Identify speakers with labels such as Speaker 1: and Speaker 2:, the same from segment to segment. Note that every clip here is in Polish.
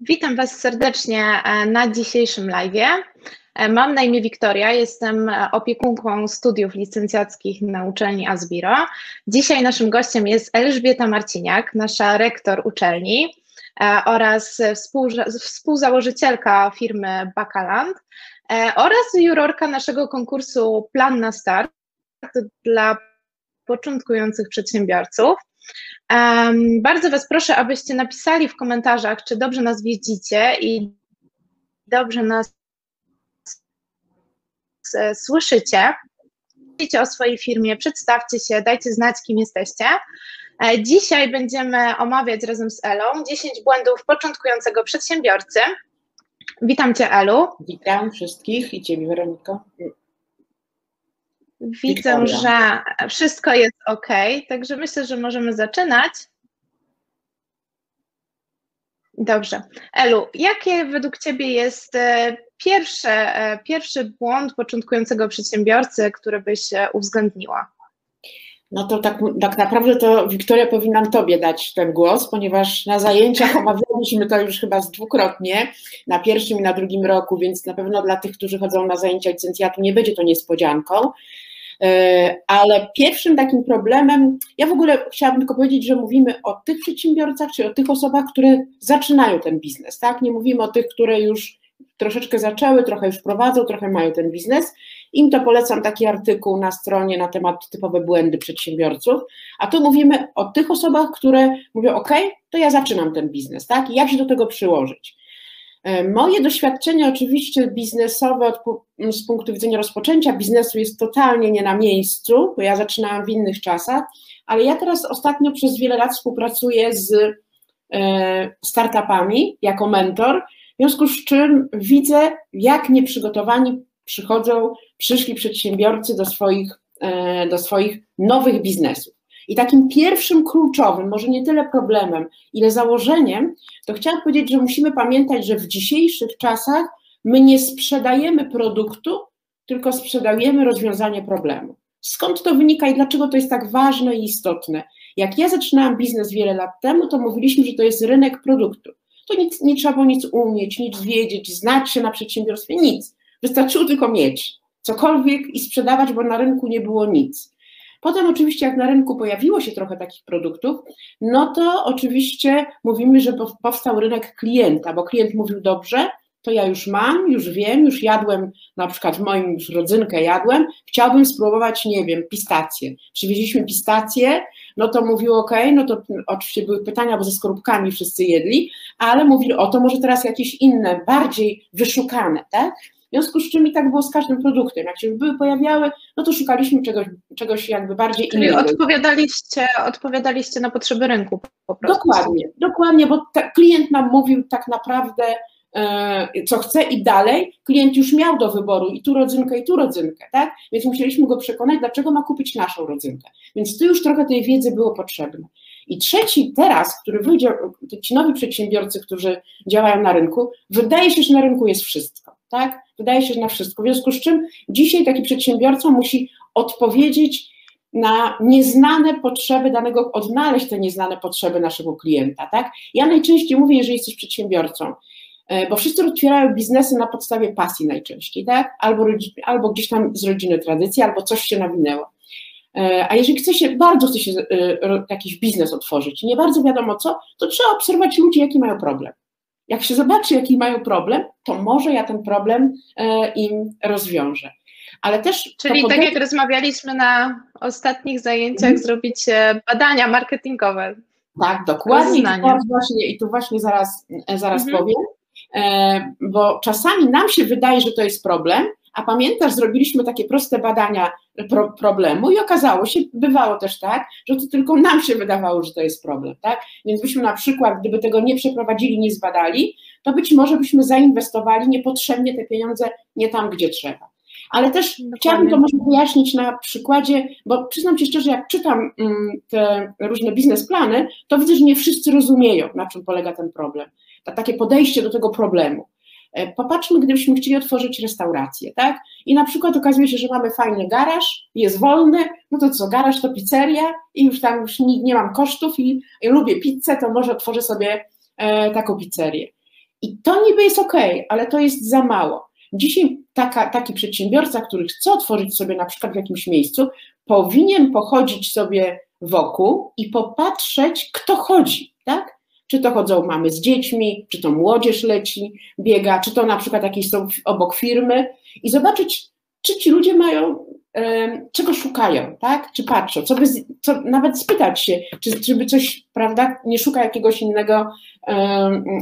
Speaker 1: Witam Was serdecznie e, na dzisiejszym live. E, mam na imię Wiktoria, jestem e, opiekunką studiów licencjackich na uczelni Asbiro. Dzisiaj naszym gościem jest Elżbieta Marciniak, nasza rektor uczelni oraz współzałożycielka firmy Bakaland oraz jurorka naszego konkursu Plan na Start dla początkujących przedsiębiorców. Um, bardzo Was proszę, abyście napisali w komentarzach, czy dobrze nas widzicie i dobrze nas e, słyszycie. Mówicie o swojej firmie, przedstawcie się, dajcie znać, kim jesteście. E, dzisiaj będziemy omawiać razem z Elą 10 błędów początkującego przedsiębiorcy. Witam Cię, Elu.
Speaker 2: Witam wszystkich i Ciebie, Weroniko.
Speaker 1: Widzę, że wszystko jest ok, także myślę, że możemy zaczynać. Dobrze. Elu, jakie według Ciebie jest e, pierwsze, e, pierwszy błąd początkującego przedsiębiorcy, który byś e, uwzględniła?
Speaker 2: No to tak, tak naprawdę to Wiktoria powinnam Tobie dać ten głos, ponieważ na zajęciach omawialiśmy to już chyba z dwukrotnie, na pierwszym i na drugim roku, więc na pewno dla tych, którzy chodzą na zajęcia licencjatu nie będzie to niespodzianką. E, ale pierwszym takim problemem, ja w ogóle chciałabym tylko powiedzieć, że mówimy o tych przedsiębiorcach, czy o tych osobach, które zaczynają ten biznes, tak? Nie mówimy o tych, które już troszeczkę zaczęły, trochę już prowadzą, trochę mają ten biznes. Im to polecam taki artykuł na stronie na temat typowe błędy przedsiębiorców, a tu mówimy o tych osobach, które mówią, ok, to ja zaczynam ten biznes, tak? I jak się do tego przyłożyć? E, moje doświadczenie oczywiście biznesowe z punktu widzenia rozpoczęcia biznesu jest totalnie nie na miejscu, bo ja zaczynałam w innych czasach, ale ja teraz ostatnio przez wiele lat współpracuję z e, startupami jako mentor, w związku z czym widzę, jak nieprzygotowani przychodzą, przyszli przedsiębiorcy do swoich, e, do swoich nowych biznesów. I takim pierwszym kluczowym, może nie tyle problemem, ile założeniem, to chciałam powiedzieć, że musimy pamiętać, że w dzisiejszych czasach my nie sprzedajemy produktu, tylko sprzedajemy rozwiązanie problemu. Skąd to wynika i dlaczego to jest tak ważne i istotne? Jak ja zaczynałam biznes wiele lat temu, to mówiliśmy, że to jest rynek produktu. To nic, nie trzeba było nic umieć, nic wiedzieć, znać się na przedsiębiorstwie, nic. Wystarczyło tylko mieć cokolwiek i sprzedawać, bo na rynku nie było nic. Potem oczywiście jak na rynku pojawiło się trochę takich produktów, no to oczywiście mówimy, że powstał rynek klienta, bo klient mówił dobrze, to ja już mam, już wiem, już jadłem, na przykład moim już rodzynkę jadłem, chciałbym spróbować, nie wiem, pistacje. Przywieźliśmy pistacje, no to mówił ok, no to oczywiście były pytania, bo ze skorupkami wszyscy jedli, ale mówili o to może teraz jakieś inne, bardziej wyszukane, tak? W związku z czym i tak było z każdym produktem. Jak się były pojawiały, no to szukaliśmy czegoś, czegoś jakby bardziej
Speaker 1: Czyli innego. Odpowiadaliście, odpowiadaliście na potrzeby rynku po prostu.
Speaker 2: Dokładnie, dokładnie, bo klient nam mówił tak naprawdę, e, co chce i dalej, klient już miał do wyboru i tu rodzynkę, i tu rodzynkę, tak? Więc musieliśmy go przekonać, dlaczego ma kupić naszą rodzynkę. Więc tu już trochę tej wiedzy było potrzebne. I trzeci teraz, który wyjdzie, ci nowi przedsiębiorcy, którzy działają na rynku, wydaje się, że na rynku jest wszystko, tak? Wydaje się, że na wszystko. W związku z czym dzisiaj taki przedsiębiorca musi odpowiedzieć na nieznane potrzeby danego, odnaleźć te nieznane potrzeby naszego klienta, tak? Ja najczęściej mówię, jeżeli jesteś przedsiębiorcą, e, bo wszyscy otwierają biznesy na podstawie pasji najczęściej, tak? Albo, albo gdzieś tam z rodziny tradycji, albo coś się nawinęło. E, a jeżeli chce się, bardzo chce się e, jakiś biznes otworzyć, nie bardzo wiadomo co, to trzeba obserwować ludzi, jaki mają problem. Jak się zobaczy, jaki mają problem, to może ja ten problem e, im rozwiążę. Ale też.
Speaker 1: Czyli tak jak rozmawialiśmy na ostatnich zajęciach, hmm. zrobić badania marketingowe.
Speaker 2: Tak, dokładnie. I tu właśnie, i tu właśnie zaraz, zaraz hmm. powiem, bo czasami nam się wydaje, że to jest problem, a pamiętasz, zrobiliśmy takie proste badania pro, problemu i okazało się, bywało też tak, że to tylko nam się wydawało, że to jest problem, tak? Więc byśmy na przykład, gdyby tego nie przeprowadzili, nie zbadali, to być może byśmy zainwestowali niepotrzebnie te pieniądze nie tam, gdzie trzeba. Ale też Dokładnie. chciałabym to może wyjaśnić na przykładzie, bo przyznam Ci szczerze, jak czytam mm, te różne biznesplany, to widzę, że nie wszyscy rozumieją, na czym polega ten problem. Takie podejście do tego problemu. E, popatrzmy, gdybyśmy chcieli otworzyć restaurację, tak? I na przykład okazuje się, że mamy fajny garaż, jest wolny, no to co, garaż to pizzeria i już tam już nie, nie mam kosztów i, i lubię pizzę, to może otworzę sobie e, taką pizzerię. I to niby jest ok, ale to jest za mało. Dzisiaj taka, taki przedsiębiorca, który chce otworzyć sobie na przykład w jakimś miejscu, powinien pochodzić sobie wokół i popatrzeć, kto chodzi, tak? Czy to chodzą mamy z dziećmi, czy to młodzież leci, biega, czy to na przykład jakieś są obok firmy i zobaczyć, czy ci ludzie mają, czego szukają, tak? Czy patrzą, co by, co, nawet spytać się, czy, czy by coś, prawda, nie szuka jakiegoś innego,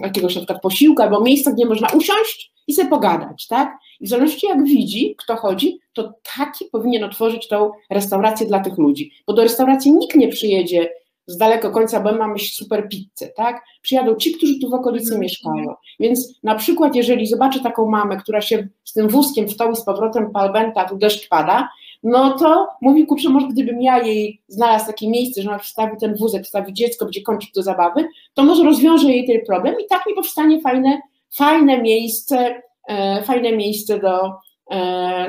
Speaker 2: jakiegoś na przykład posiłku albo miejsca, gdzie można usiąść i sobie pogadać, tak? I w zależności jak widzi, kto chodzi, to taki powinien otworzyć tą restaurację dla tych ludzi, bo do restauracji nikt nie przyjedzie z daleko końca, bo mamy super pizzę, tak? Przyjadą ci, którzy tu w okolicy mm. mieszkają. Więc na przykład, jeżeli zobaczę taką mamę, która się z tym wózkiem w i z powrotem palbenta, tu deszcz pada, no to mówi, kurczę, może gdybym ja jej znalazł takie miejsce, że ona wstawi ten wózek, wstawi dziecko, będzie kończyć do zabawy, to może rozwiąże jej ten problem i tak mi powstanie fajne, fajne miejsce, e, fajne miejsce do,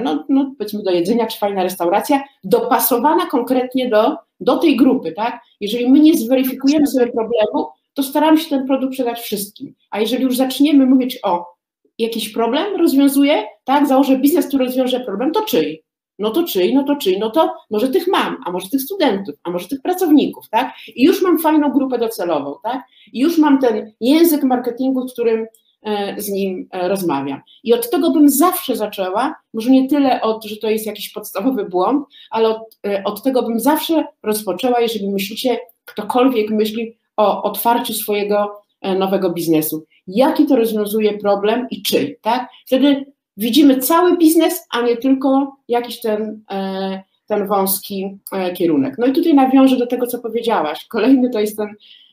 Speaker 2: no, no powiedzmy do jedzenia, czy fajna restauracja, dopasowana konkretnie do, do tej grupy, tak? Jeżeli my nie zweryfikujemy sobie problemu, to staramy się ten produkt sprzedać wszystkim. A jeżeli już zaczniemy mówić o jakiś problem rozwiązuje, tak, założę biznes, który rozwiąże problem, to czyj? No to czyj, no to czyj, no to może tych mam, a może tych studentów, a może tych pracowników, tak? I już mam fajną grupę docelową, tak? I już mam ten język marketingu, w którym e, z nim e, rozmawiam. I od tego bym zawsze zaczęła, może nie tyle od, że to jest jakiś podstawowy błąd, ale od, e, od tego bym zawsze rozpoczęła, jeżeli myślicie, ktokolwiek myśli o otwarciu swojego nowego biznesu. Jaki to rozwiązuje problem i czyj, tak? Wtedy widzimy cały biznes, a nie tylko jakiś ten, e, ten wąski e, kierunek. No i tutaj nawiążę do tego, co powiedziałaś. Kolejny to jest ten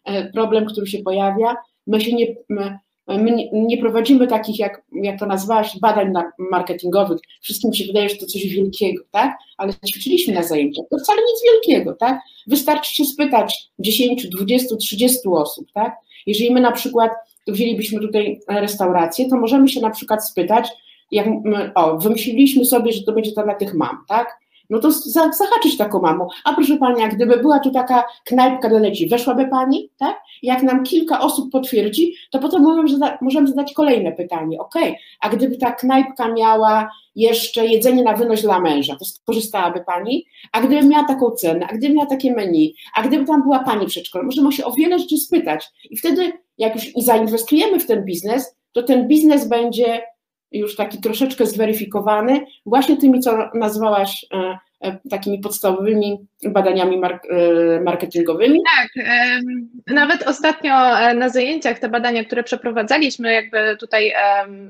Speaker 2: e, problem, który się pojawia. My się nie, my, my nie prowadzimy takich, jak, jak to nazwałaś, badań marketingowych. Wszystkim się wydaje, że to coś wielkiego, tak? Ale ćwiczyliśmy na zajęciach. To wcale nic wielkiego, tak? Wystarczy się spytać 10, 20, 30 osób, tak? Jeżeli my na przykład wzięlibyśmy tutaj restaurację, to możemy się na przykład spytać, jak, o, wymyśliliśmy sobie, że to będzie to dla tych mam, tak? No to za, zahaczyć taką mamą. A proszę Pani, jak gdyby była tu taka knajpka do leci, weszłaby Pani, tak? Jak nam kilka osób potwierdzi, to potem możemy, zada możemy zadać kolejne pytanie. Ok, a gdyby ta knajpka miała jeszcze jedzenie na wynoś dla męża, to skorzystałaby Pani? A gdyby miała taką cenę, a gdyby miała takie menu, a gdyby tam była Pani przedszkole, możemy się o wiele rzeczy spytać. I wtedy, jak już zainwestujemy w ten biznes, to ten biznes będzie już taki troszeczkę zweryfikowany, właśnie tymi, co nazwałaś e, e, takimi podstawowymi badaniami e, marketingowymi.
Speaker 1: Tak, nawet ostatnio na zajęciach te badania, które przeprowadzaliśmy, jakby tutaj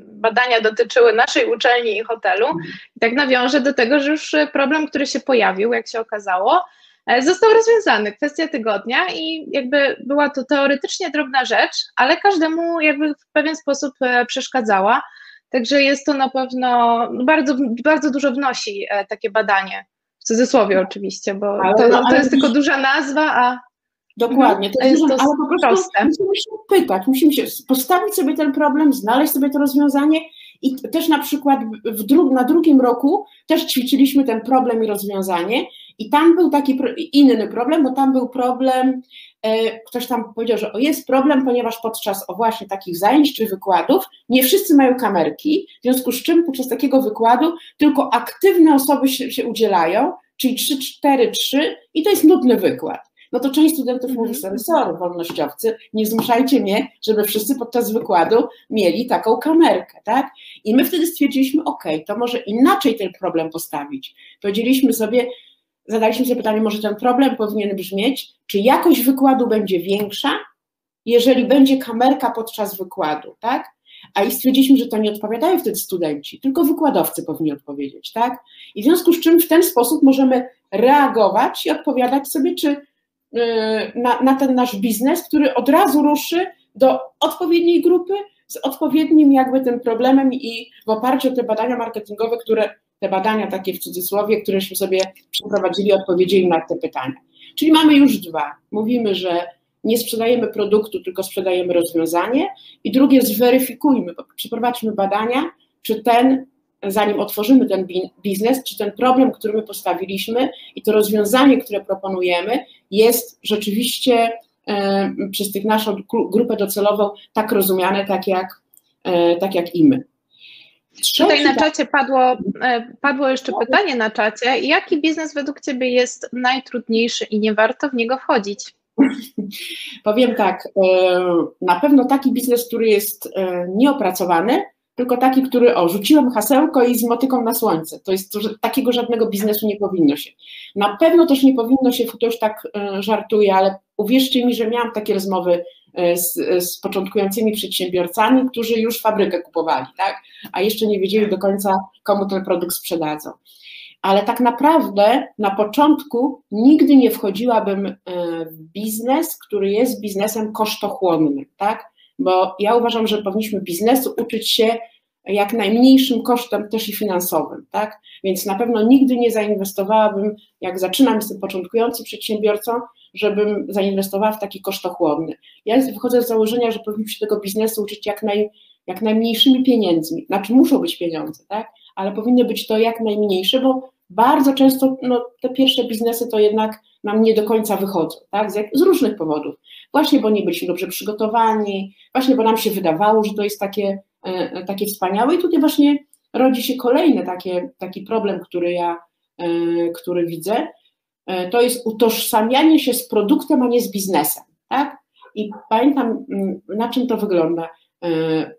Speaker 1: badania dotyczyły naszej uczelni i hotelu. I tak nawiążę do tego, że już problem, który się pojawił, jak się okazało, został rozwiązany, kwestia tygodnia i jakby była to teoretycznie drobna rzecz, ale każdemu jakby w pewien sposób przeszkadzała. Także jest to na pewno bardzo, bardzo dużo wnosi e, takie badanie. W cudzysłowie oczywiście, bo ale, to, no, to jest tylko duża nazwa, a
Speaker 2: Dokładnie, to jest, dużo, ale po prostu proste. musimy się pytać, musimy się postawić sobie ten problem, znaleźć sobie to rozwiązanie i też na przykład w dru na drugim roku też ćwiczyliśmy ten problem i rozwiązanie i tam był taki inny problem, bo tam był problem, ktoś tam powiedział, że o jest problem, ponieważ podczas o właśnie takich zajęć czy wykładów nie wszyscy mają kamerki, w związku z czym podczas takiego wykładu tylko aktywne osoby się, się udzielają, czyli 3, 4, 3 i to jest nudny wykład no to część studentów mówi mhm. sorry, sorry, wolnościowcy, nie zmuszajcie mnie, żeby wszyscy podczas wykładu mieli taką kamerkę, tak? I my wtedy stwierdziliśmy, ok, to może inaczej ten problem postawić. Powiedzieliśmy sobie, zadaliśmy sobie pytanie, może ten problem powinien brzmieć, czy jakość wykładu będzie większa, jeżeli będzie kamerka podczas wykładu, tak? A i stwierdziliśmy, że to nie odpowiadają wtedy studenci, tylko wykładowcy powinni odpowiedzieć, tak? I w związku z czym w ten sposób możemy reagować i odpowiadać sobie, czy Y, na, na ten nasz biznes, który od razu ruszy do odpowiedniej grupy z odpowiednim jakby tym problemem i w oparciu o te badania marketingowe, które te badania takie w cudzysłowie, któreśmy sobie przeprowadzili, odpowiedzieli na te pytania. Czyli mamy już dwa. Mówimy, że nie sprzedajemy produktu, tylko sprzedajemy rozwiązanie. I drugie, zweryfikujmy, przeprowadźmy badania, czy ten zanim otworzymy ten biznes, czy ten problem, który my postawiliśmy i to rozwiązanie, które proponujemy, jest rzeczywiście e, przez tych naszą grupę docelową tak rozumiane, tak jak, tak jak i my.
Speaker 1: Tutaj na czacie padło, padło jeszcze pytanie na czacie. Jaki biznes według Ciebie jest najtrudniejszy i nie warto w niego wchodzić?
Speaker 2: Powiem tak, na pewno taki biznes, który jest nieopracowany, tylko taki, który, o, rzuciłem hasełko i z motyką na słońce. To jest, to, że takiego żadnego biznesu nie powinno się. Na pewno też nie powinno się, to już tak e, żartuję, ale uwierzcie mi, że miałam takie rozmowy e, z, z początkującymi przedsiębiorcami, którzy już fabrykę kupowali, tak? a jeszcze nie wiedzieli do końca, komu ten produkt sprzedadzą. Ale tak naprawdę na początku nigdy nie wchodziłabym e, w biznes, który jest biznesem kosztochłonnym, tak? bo ja uważam, że powinniśmy biznesu uczyć się jak najmniejszym kosztem też i finansowym, tak? Więc na pewno nigdy nie zainwestowałabym, jak zaczynam, jestem początkujący przedsiębiorcą, żebym zainwestowała w taki kosztochłonny. Ja wychodzę z założenia, że powinniśmy się tego biznesu uczyć jak, naj, jak najmniejszymi pieniędzmi. Znaczy muszą być pieniądze, tak? Ale powinny być to jak najmniejsze, bo bardzo często no, te pierwsze biznesy to jednak nam nie do końca wychodzą, tak? Z, z, różnych powodów. Właśnie, bo nie byliśmy dobrze przygotowani, właśnie, bo nam się wydawało, że to jest takie, takie wspaniałe i tutaj właśnie rodzi się kolejny takie, taki problem, który ja, e, który widzę, e, to jest utożsamianie się z produktem, a nie z biznesem, tak? I pamiętam, mm, na czym to wygląda. E,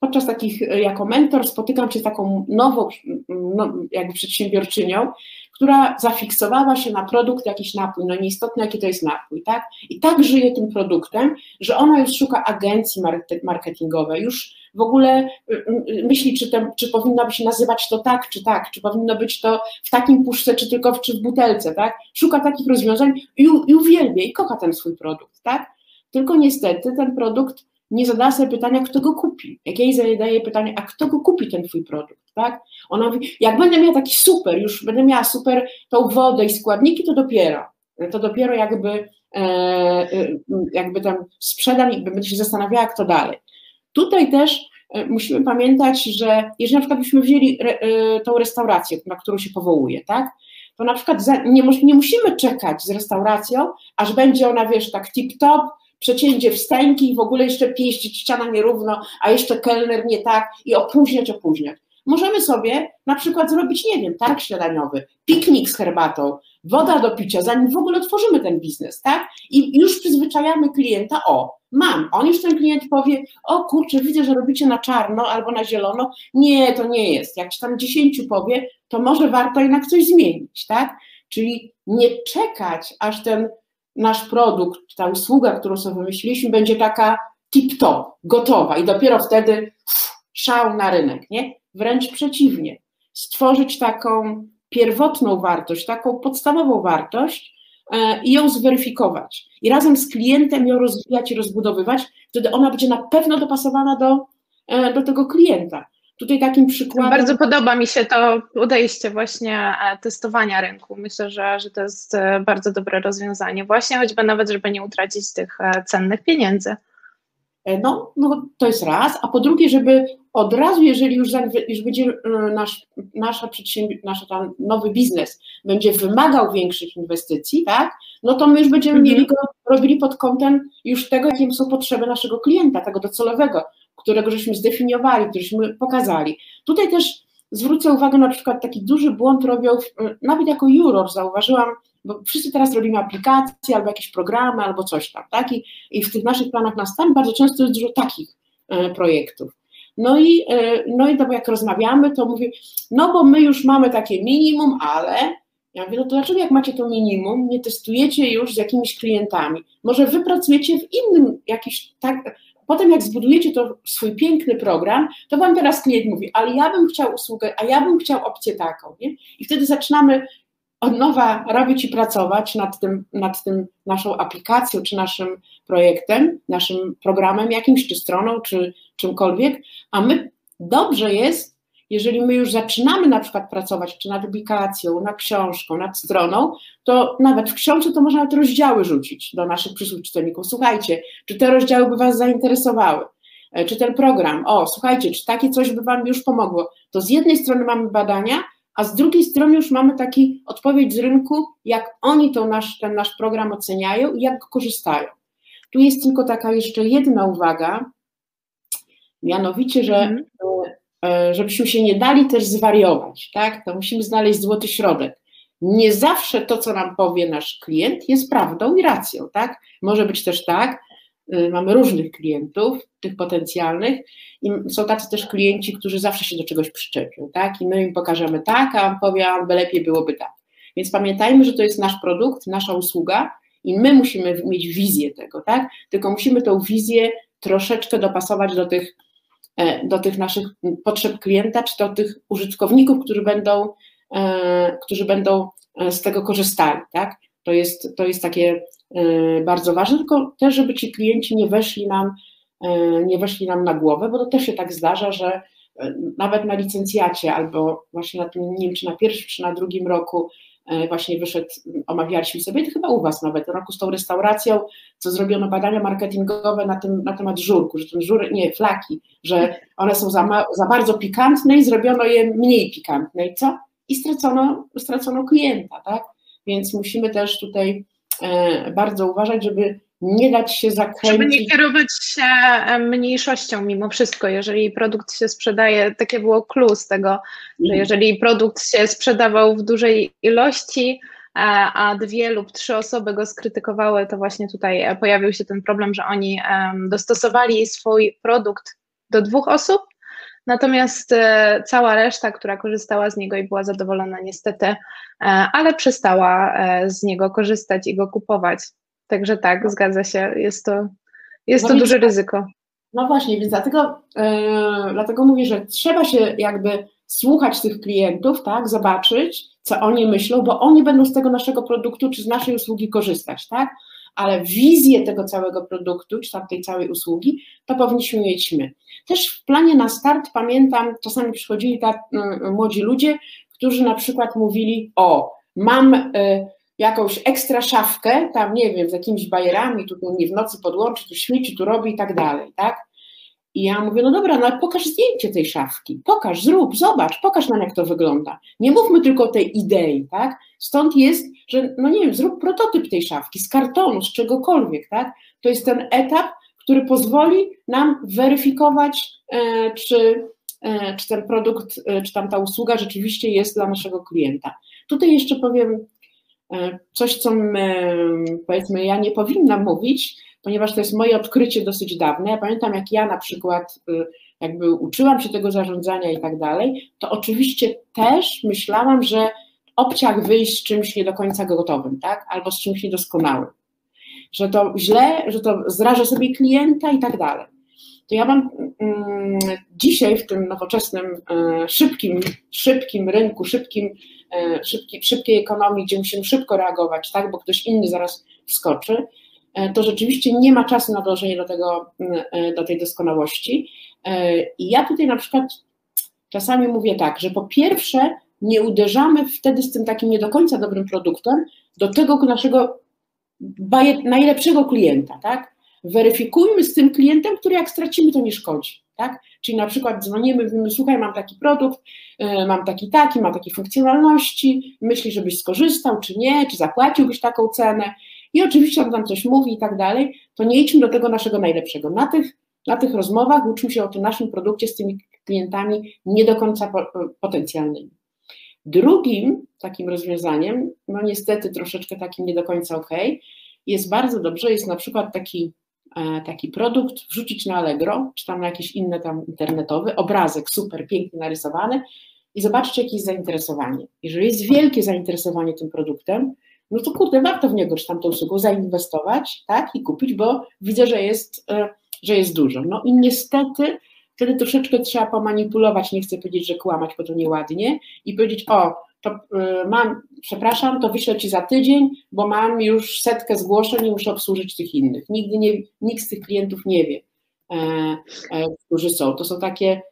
Speaker 2: podczas takich, e, jako mentor spotykam się z taką nową no, jakby przedsiębiorczynią, która zafiksowała się na produkt, jakiś napój, no nieistotne jaki to jest napój, tak? I tak żyje tym produktem, że ona już szuka agencji marketingowej, już w ogóle y, y, myśli, czy, ten, czy powinno się nazywać to tak, czy tak, czy powinno być to w takim puszce, czy tylko w, czy w butelce, tak? Szuka takich rozwiązań i, i uwielbia i kocha ten swój produkt, tak? Tylko niestety ten produkt nie zadała sobie pytania, kto go kupi. Jak jej zadaje pytanie, a kto go kupi ten twój produkt, tak? Ona mówi, jak będę miała taki super, już będę miała super tą wodę i składniki, to dopiero, to dopiero jakby, e, e jakby tam sprzedam i będę się zastanawiała, jak to dalej. Tutaj też e, musimy pamiętać, że jeżeli na przykład byśmy wzięli re, tą restaurację, na którą się powołuje, tak? To na przykład nie, nie musimy czekać z restauracją, aż będzie ona, wiesz, tak tip-top, przecięcie wstęgi i w ogóle jeszcze pieścić ściana nierówno, a jeszcze kelner nie tak i opóźniać, opóźniać. Możemy sobie na przykład zrobić, nie wiem, targ śniadaniowy, piknik z herbatą, woda do picia, zanim w ogóle otworzymy ten biznes, tak? I już przyzwyczajamy klienta, o, mam. On już ten klient powie, o kurczę, widzę, że robicie na czarno albo na zielono. Nie, to nie jest. Jak ci tam dziesięciu powie, to może warto jednak coś zmienić, tak? Czyli nie czekać, aż ten nasz produkt, ta usługa, którą sobie wymyśliliśmy, będzie taka tip-top, gotowa i dopiero wtedy szał na rynek, nie? Wręcz przeciwnie. Stworzyć taką pierwotną wartość, taką podstawową wartość e, i ją zweryfikować. I razem z klientem ją rozwijać i rozbudowywać, wtedy ona będzie na pewno dopasowana do, e, do tego klienta. Tutaj takim przykładem.
Speaker 1: Bardzo podoba mi się to podejście właśnie e, testowania rynku. Myślę, że, że to jest e, bardzo dobre rozwiązanie, właśnie choćby nawet, żeby nie utracić tych e, cennych pieniędzy.
Speaker 2: No, no to jest raz, a po drugie, żeby od razu, jeżeli już, już będzie nasz, nasza przedsiębior- nasz tam nowy biznes będzie wymagał większych inwestycji, tak, no to my już będziemy mhm. mieli go, robili pod kątem już tego, jakie są potrzeby naszego klienta, tego docelowego, którego żeśmy zdefiniowali, któreśmy pokazali. Tutaj też zwrócę uwagę na przykład taki duży błąd robią, nawet jako juror zauważyłam, bo wszyscy teraz robimy aplikacje albo jakieś programy albo coś tam, tak? I, i w tych naszych planach na stan bardzo często jest dużo takich e, projektów. No i, e, no i to jak rozmawiamy, to mówię, no bo my już mamy takie minimum, ale ja mówię, no to dlaczego jak macie to minimum, nie testujecie już z jakimiś klientami? Może wypracujecie w innym jakiś tak, Potem jak zbudujecie to swój piękny program, to wam teraz klient mówi, ale ja bym chciał usługę, a ja bym chciał opcję taką. Nie? I wtedy zaczynamy od nowa robić i pracować nad tym, nad tym naszą aplikacją, czy naszym projektem, naszym programem jakimś, czy stroną, czy czymkolwiek, a my dobrze jest, jeżeli my już zaczynamy na przykład pracować czy nad aplikacją, nad książką, nad stroną, to nawet w książce to można te rozdziały rzucić do naszych przyszłych czytelników. Słuchajcie, czy te rozdziały by Was zainteresowały? E, czy ten program, o, słuchajcie, czy takie coś by Wam już pomogło? To z jednej strony mamy badania, a z drugiej strony już mamy taki odpowiedź z rynku, jak oni to nasz, ten nasz program oceniają i jak go korzystają. Tu jest tylko taka jeszcze jedna uwaga, Mianowicie, że mhm. Żebyśmy się nie dali też zwariować, tak? To musimy znaleźć złoty środek. Nie zawsze to, co nam powie nasz klient, jest prawdą i racją, tak? Może być też tak, Y, mamy różnych klientów, tych potencjalnych, i są tacy też klienci, którzy zawsze się do czegoś przyczepią, tak? I my im pokażemy tak, a on powie, a lepiej byłoby tak. Więc pamiętajmy, że to jest nasz produkt, nasza usługa i my musimy mieć wizję tego, tak? Tylko musimy tą wizję troszeczkę dopasować do tych, e, do tych naszych potrzeb klienta, czy do tych użytkowników, którzy będą, e, którzy będą e, z tego korzystali, tak? To jest, to jest takie E, bardzo ważne, tylko też, żeby ci klienci nie weszli nam, e, nie weszli nam na głowę, bo to też się tak zdarza, że e, nawet na licencjacie albo właśnie na tym, nie wiem, czy na pierwszym, czy na drugim roku właśnie wyszedł, omawialiśmy sobie, to chyba u Was nawet, roku z tą restauracją, co zrobiono badania marketingowe na, tym, na temat żurku, że ten żur, nie, flaki, że one są za, za bardzo pikantne i zrobiono je mniej pikantne i co? I stracono, stracono klienta, tak? Więc musimy też tutaj E, bardzo uważać, żeby nie dać się zakręcić.
Speaker 1: Żeby nie kierować się e, mniejszością mimo wszystko. Jeżeli produkt się sprzedaje, takie było clue z tego, że mhm. jeżeli produkt się sprzedawał w dużej ilości, e, a dwie lub trzy osoby go skrytykowały, to właśnie tutaj pojawił się ten problem, że oni dostosowali swój produkt do dwóch osób, Natomiast e, cała reszta, która korzystała z niego i była zadowolona, niestety, e, ale przestała e, z niego korzystać i go kupować. Także tak, zgadza się, jest to, jest no to duże ryzyko.
Speaker 2: No właśnie, więc dlatego, yy, dlatego mówię, że trzeba się jakby słuchać tych klientów, tak, zobaczyć, co oni myślą, bo oni będą z tego naszego produktu czy z naszej usługi korzystać, tak? ale wizję tego całego produktu, czy tam tej całej usługi, to powinniśmy mieć my. Też w planie na start pamiętam, czasami przychodzili tak młodzi ludzie, którzy na przykład mówili, o, mam y, jakąś ekstra szafkę, tam nie wiem, z jakimiś bajerami, tu mnie w nocy podłączy, tu śmieci, tu robi i tak dalej, tak? I ja mówię, no dobra, no ale pokaż zdjęcie tej szafki, pokaż, zrób, zobacz, pokaż nam, jak to wygląda. Nie mówmy tylko o tej idei, tak? Stąd jest, że, no nie wiem, zrób prototyp tej szafki z kartonu, z czegokolwiek, tak? To jest ten etap, który pozwoli nam weryfikować, e, czy, e, czy ten produkt, e, czy tam ta usługa rzeczywiście jest dla naszego klienta. Tutaj jeszcze powiem coś, co my, powiedzmy ja nie powinnam mówić, ponieważ to jest moje odkrycie dosyć dawne. Ja pamiętam, jak ja na przykład y, jakby uczyłam się tego zarządzania i tak dalej, to oczywiście też myślałam, że obciach wyjść z czymś nie do końca gotowym, tak? Albo z czymś niedoskonałym. Że to źle, że to zrażę sobie klienta i tak dalej. To ja mam mm, dzisiaj w tym nowoczesnym, e, szybkim, szybkim rynku, szybkim, e, szybki, szybkiej ekonomii, gdzie musimy szybko reagować, tak? Bo ktoś inny zaraz wskoczy, E, to rzeczywiście nie ma czasu na dążenie do, tego, e, do tej doskonałości. I ja tutaj na przykład czasami mówię tak, że po pierwsze nie uderzamy wtedy z tym takim nie do końca dobrym produktem do tego naszego najlepszego klienta, tak? Weryfikujmy z tym klientem, który jak stracimy, to nie szkodzi. Tak? Czyli na przykład dzwonimy, mówimy, słuchaj, mam taki produkt, mam taki taki, ma takie funkcjonalności, myślisz, żebyś skorzystał, czy nie, czy zapłaciłbyś taką cenę i oczywiście on tam coś mówi i tak dalej, to nie idźmy do tego naszego najlepszego. Na tych, na tych rozmowach uczmy się o tym naszym produkcie z tymi klientami nie do końca potencjalnymi. Drugim takim rozwiązaniem, no niestety troszeczkę takim nie do końca ok, jest bardzo dobrze, jest na przykład taki, e, taki produkt, wrzucić na Allegro, czy tam na jakiś inny tam internetowy, obrazek super pięknie narysowany i zobaczcie, jakie jest zainteresowanie. Jeżeli jest wielkie zainteresowanie tym produktem, no to kurde, warto w niego czy tamtą usługę zainwestować, tak, i kupić, bo widzę, że jest, e, że jest dużo. No i niestety wtedy troszeczkę trzeba pomanipulować, nie chcę powiedzieć, że kłamać, bo to nieładnie, i powiedzieć, o, to e, mam, przepraszam, to wyślę Ci za tydzień, bo mam już setkę zgłoszeń i muszę obsłużyć tych innych. Nigdy nie, nikt z tych klientów nie wie, e, e, którzy są. To są takie,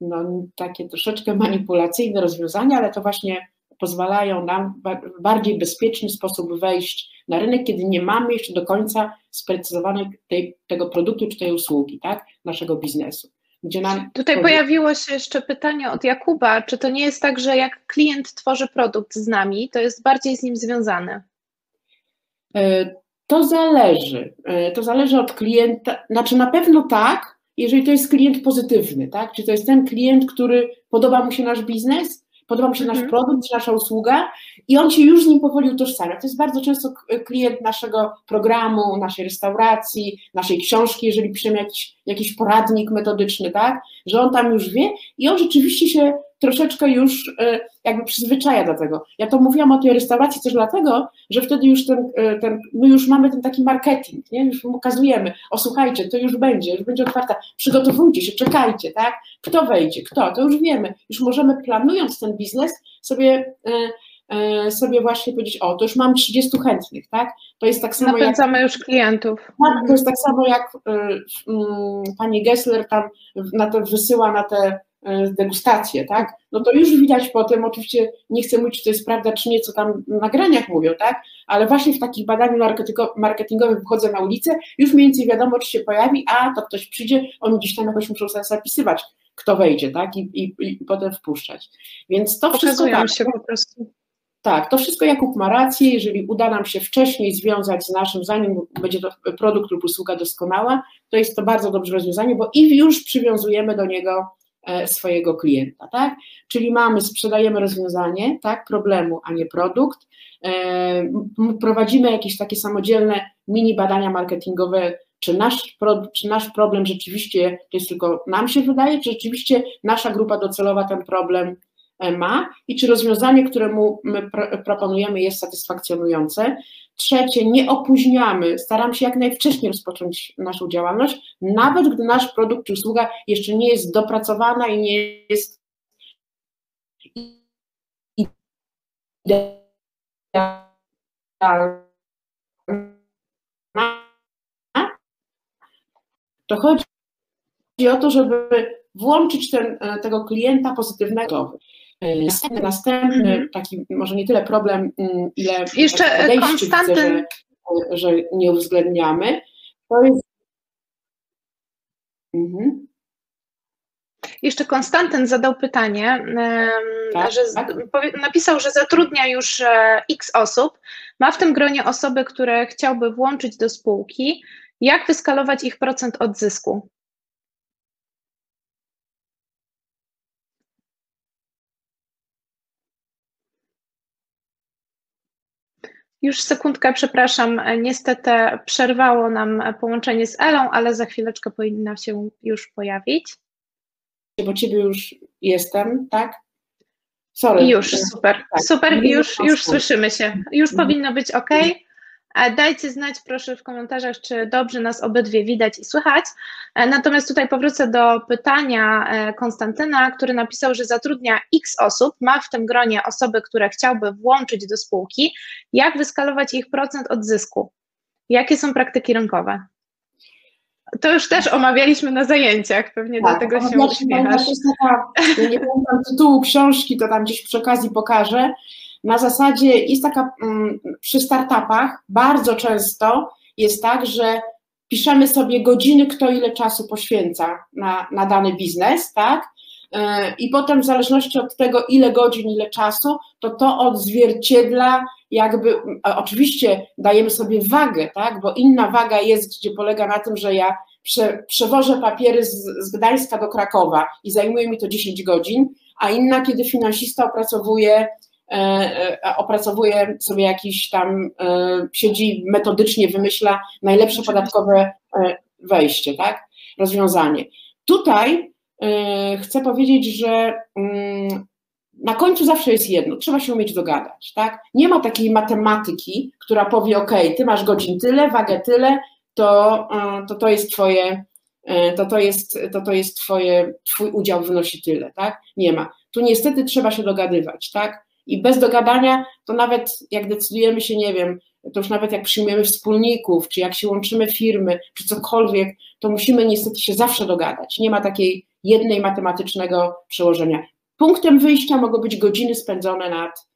Speaker 2: no, takie troszeczkę manipulacyjne rozwiązania, ale to właśnie pozwalają nam w bardziej bezpieczny sposób wejść na rynek, kiedy nie mamy jeszcze do końca sprecyzowanej tej, tego produktu czy tej usługi, tak, naszego biznesu.
Speaker 1: Tutaj powie... pojawiło się jeszcze pytanie od Jakuba, czy to nie jest tak, że jak klient tworzy produkt z nami, to jest bardziej z nim związany?
Speaker 2: E, to zależy. E, to zależy od klienta. Znaczy, na pewno tak, jeżeli to jest klient pozytywny, tak? Czy to jest ten klient, który podoba mu się nasz biznes, podoba mu się nasz mhm. produkt, czy nasza usługa i on się już z nim powoli utożsamia. To jest bardzo często klient naszego programu, naszej restauracji, naszej książki, jeżeli piszemy jakiś, jakiś poradnik metodyczny, tak? Że on tam już wie i on rzeczywiście się troszeczkę już e, jakby przyzwyczaja do tego. Ja to mówiłam o tej restauracji też dlatego, że wtedy już ten, e, ten my już mamy ten taki marketing, nie? już pokazujemy, o słuchajcie, to już będzie, już będzie otwarta, przygotowujcie się, czekajcie, tak? Kto wejdzie, kto, to już wiemy, już możemy planując ten biznes sobie e, sobie właśnie powiedzieć, o, to już mam 30 chętnych, tak? To jest tak samo
Speaker 1: Napędzamy jak... już klientów.
Speaker 2: Tak, to jest tak samo jak y, y, pani Gessler tam na to wysyła na te degustację, tak? No to już widać potem, oczywiście nie chcę mówić, czy to jest prawda, czy nie, co tam w nagraniach mówią, tak? Ale właśnie w takich badaniu marketingowym wchodzę na ulicę, już mniej więcej wiadomo, czy się pojawi, a to ktoś przyjdzie, oni gdzieś tam jakoś muszą sobie zapisywać, kto wejdzie, tak? I, i, i potem wpuszczać. Więc to wszystko tak,
Speaker 1: się po prostu.
Speaker 2: Tak, to wszystko Jakub ma rację, jeżeli uda nam się wcześniej związać z naszym, zanim będzie to produkt lub usługa doskonała, to jest to bardzo dobrze rozwiązanie, bo i już przywiązujemy do niego E, swojego klienta, tak? Czyli mamy, sprzedajemy rozwiązanie, tak, problemu, a nie produkt. E, prowadzimy jakieś takie samodzielne mini badania marketingowe, czy nasz, czy nasz problem rzeczywiście to jest tylko nam się wydaje, czy rzeczywiście nasza grupa docelowa ten problem e, ma i czy rozwiązanie, które mu my proponujemy jest satysfakcjonujące. Trzecie, nie opóźniamy, staram się jak najwcześniej rozpocząć naszą działalność, nawet gdy nasz produkt czy usługa jeszcze nie jest dopracowana i nie jest to chodzi o to, żeby włączyć ten, tego klienta pozytywnego. Następny, następny mm -hmm. taki może nie tyle problem, mm, ile
Speaker 1: jeszcze Konstantyn,
Speaker 2: widzę, że, że, nie uwzględniamy, to jest
Speaker 1: mhm. Jeszcze Konstantyn zadał pytanie, tak, że tak. napisał, że zatrudnia już e, x osób, ma w tym gronie osoby, które chciałby włączyć do spółki. Jak wyskalować ich procent odzysku? Już sekundkę, przepraszam. Niestety przerwało nam połączenie z Elą, ale za chwileczkę powinna się już pojawić.
Speaker 2: Bo ciebie już jestem, tak? Sorry.
Speaker 1: Już, super. Tak. Super, już, już słyszymy się. Już mhm. powinno być ok. Dajcie znać proszę w komentarzach, czy dobrze nas obydwie widać i słychać. E, natomiast tutaj powrócę do pytania e, Konstantyna, który napisał, że zatrudnia x osób, ma w tym gronie osoby, które chciałby włączyć do spółki. Jak wyskalować ich procent odzysku? Jakie są praktyki rynkowe? To już też omawialiśmy na zajęciach, pewnie tak, dlatego się uśmiechasz. To jest taka,
Speaker 2: nie pamiętam tytułu książki, to tam gdzieś przy okazji pokażę, na zasadzie jest taka mm, przy startupach bardzo często jest tak, że piszemy sobie godziny, kto ile czasu poświęca na, na dany biznes, tak? E, I potem w zależności od tego, ile godzin, ile czasu, to to odzwierciedla jakby, oczywiście dajemy sobie wagę, tak? Bo inna waga jest, gdzie polega na tym, że ja prze, przewożę papiery z, z Gdańska do Krakowa i zajmuje mi to 10 godzin, a inna, kiedy finansista opracowuje E, e, opracowuje sobie jakiś tam, e, siedzi metodycznie, wymyśla najlepsze podatkowe wejście, tak? Rozwiązanie. Tutaj chcę powiedzieć, że mm, na końcu zawsze jest jedno, trzeba się umieć dogadać, tak? Nie ma takiej matematyki, która powie, ok, ty masz godzin tyle, wagę tyle, to to, to jest twoje, to to jest, to to jest twoje, twój udział wynosi tyle, tak? Nie ma. Tu niestety trzeba się dogadywać, tak? I bez dogadania, to nawet jak decydujemy się, nie wiem, to już nawet jak przyjmujemy wspólników, czy jak się łączymy firmy, czy cokolwiek, to musimy niestety się zawsze dogadać. Nie ma takiej jednej matematycznego przełożenia. Punktem wyjścia mogą być godziny spędzone nad,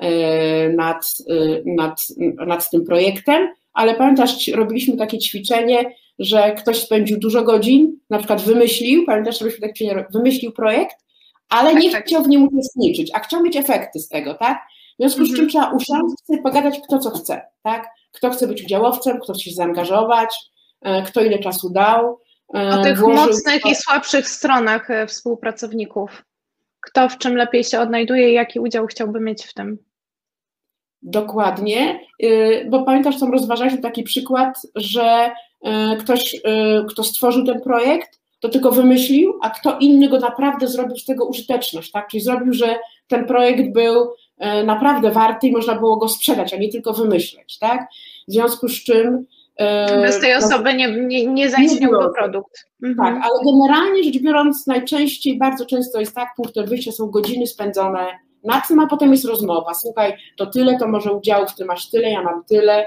Speaker 2: e, nad, e, nad, nad tym projektem, ale pamiętasz, robiliśmy takie ćwiczenie, że ktoś spędził dużo godzin, na przykład wymyślił, pamiętasz, robiliśmy ćwiczenie, wymyślił projekt, ale nie tak, chciał w nim uczestniczyć, a chciał mieć efekty z tego, tak? W związku z czym mhm. trzeba usiąść i pogadać, kto co chce, tak? Kto chce być udziałowcem, kto chce się zaangażować, e, kto ile czasu dał,
Speaker 1: O tych mocnych i słabszych stronach współpracowników. Kto w czym lepiej się odnajduje i jaki udział chciałby mieć w tym?
Speaker 2: Dokładnie, y, bo pamiętasz, tam rozważaliśmy taki przykład, że ktoś, kto stworzył ten projekt, to tylko wymyślił, a kto inny go naprawdę zrobił z tego użyteczność, tak? Czyli zrobił, że ten projekt był naprawdę warty i można było go sprzedać, a nie tylko wymyśleć, tak? W związku z czym.
Speaker 1: Bez tej no, osoby nie, nie, nie zaistniałby produkt.
Speaker 2: Mhm. Tak, ale generalnie rzecz biorąc, najczęściej, bardzo często jest tak, punktem wyjścia są godziny spędzone na tym, a potem jest rozmowa. Słuchaj, to tyle, to może udziałów ty masz tyle, ja mam tyle.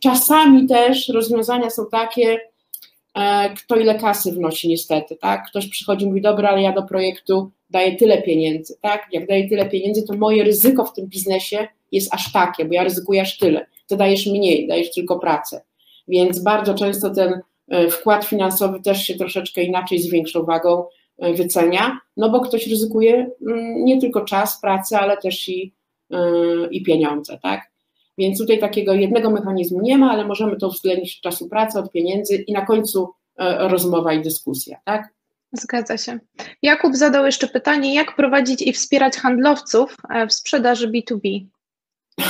Speaker 2: Czasami też rozwiązania są takie, e, kto ile kasy wnosi niestety, tak? Ktoś przychodzi i mówi, dobra, ale ja do projektu daję tyle pieniędzy, tak? Jak daję tyle pieniędzy, to moje ryzyko w tym biznesie jest aż takie, bo ja ryzykuję aż tyle. Ty dajesz mniej, dajesz tylko pracę. Więc bardzo często ten e, wkład finansowy też się troszeczkę inaczej z większą wagą E, wycenia, no bo ktoś ryzykuje mm, nie tylko czas pracy, ale też i, e, i pieniądze, tak? Więc tutaj takiego jednego mechanizmu nie ma, ale możemy to uwzględnić od czasu pracy, od pieniędzy i na końcu e, rozmowa i dyskusja, tak?
Speaker 1: Zgadza się. Jakub zadał jeszcze pytanie, jak prowadzić i wspierać handlowców w sprzedaży B2B?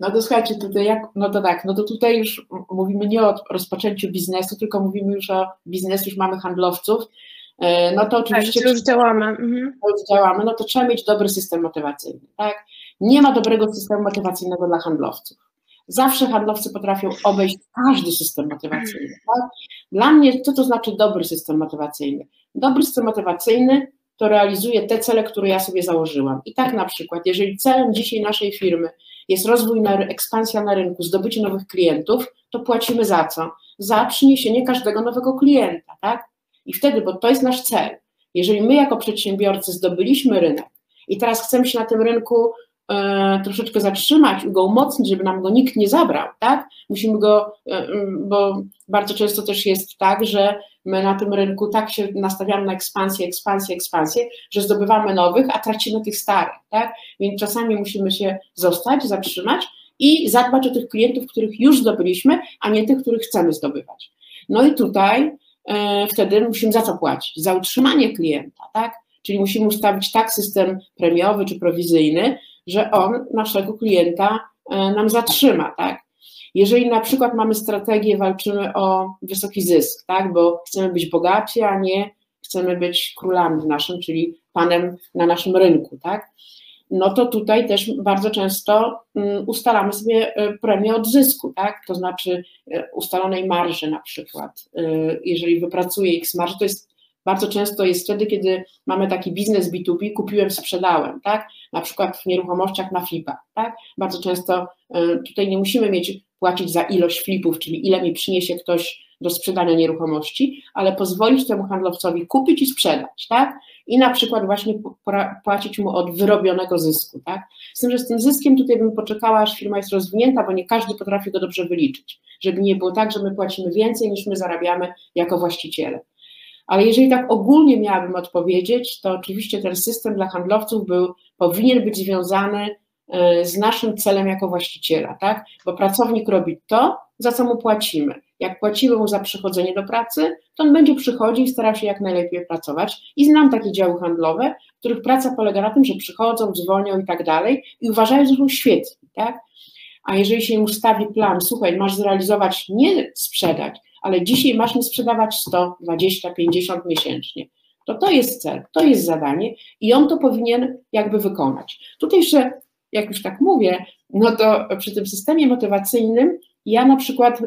Speaker 2: No to słuchajcie, tutaj jak, no to tak, no to tutaj już mówimy nie o rozpoczęciu biznesu, tylko mówimy już o biznesu, już mamy handlowców, E, no to tak, oczywiście.
Speaker 1: Tak, już działamy. Mhm.
Speaker 2: Już działamy, no to trzeba mieć dobry system motywacyjny, tak? Nie ma dobrego systemu motywacyjnego dla handlowców. Zawsze handlowcy potrafią obejść każdy system motywacyjny. Tak? Dla mnie, co to znaczy dobry system motywacyjny? Dobry system motywacyjny to realizuje te cele, które ja sobie założyłam. I tak na przykład, jeżeli celem dzisiaj naszej firmy jest rozwój, na, ekspansja na rynku, zdobycie nowych klientów, to płacimy za co? Za przyniesienie każdego nowego klienta, tak? I wtedy, bo to jest nasz cel, jeżeli my jako przedsiębiorcy zdobyliśmy rynek i teraz chcemy się na tym rynku e, troszeczkę zatrzymać i go umocnić, żeby nam go nikt nie zabrał, tak? Musimy go, e, bo bardzo często też jest tak, że my na tym rynku tak się nastawiamy na ekspansję, ekspansję, ekspansję, że zdobywamy nowych, a tracimy tych starych, tak? Więc czasami musimy się zostać, zatrzymać i zadbać o tych klientów, których już zdobyliśmy, a nie tych, których chcemy zdobywać. No i tutaj E, wtedy musimy za co płacić? Za utrzymanie klienta, tak? Czyli musimy ustawić tak system premiowy czy prowizyjny, że on naszego klienta e, nam zatrzyma, tak? Jeżeli na przykład mamy strategię, walczymy o wysoki zysk, tak? Bo chcemy być bogaci, a nie chcemy być królami w naszym, czyli panem na naszym rynku, tak? no to tutaj też bardzo często mm, ustalamy sobie e, premię od zysku, tak? To znaczy e, ustalonej marży na przykład. Jeżeli wypracuję X marży, to jest bardzo często jest wtedy, kiedy mamy taki biznes B2B, kupiłem, sprzedałem, tak? Na przykład w nieruchomościach na flipa, tak? Bardzo często tutaj nie musimy mieć płacić za ilość flipów, czyli ile mi przyniesie ktoś do sprzedania nieruchomości, ale pozwolić temu handlowcowi kupić i sprzedać, tak? I na przykład właśnie płacić mu od wyrobionego zysku, tak? Z tym, że z tym zyskiem tutaj bym poczekała, aż firma jest rozwinięta, bo nie każdy potrafi go dobrze wyliczyć, żeby nie było tak, że my płacimy więcej niż my zarabiamy jako właściciele. Ale jeżeli tak ogólnie miałabym odpowiedzieć, to oczywiście ten system dla handlowców był, powinien być związany e, z naszym celem jako właściciela, tak? Bo pracownik robi to, za co mu płacimy. Jak płacimy mu za przychodzenie do pracy, to on będzie przychodził i starał się jak najlepiej pracować. I znam takie działy handlowe, w których praca polega na tym, że przychodzą, dzwonią i tak dalej i uważają, że są świetni, tak? A jeżeli się im ustawi plan, słuchaj, masz zrealizować, nie sprzedać, ale dzisiaj masz mi sprzedawać 100, 20, 50 miesięcznie, to to jest cel, to jest zadanie i on to powinien jakby wykonać. Tutaj jeszcze, jak już tak mówię, no to przy tym systemie motywacyjnym ja na przykład y,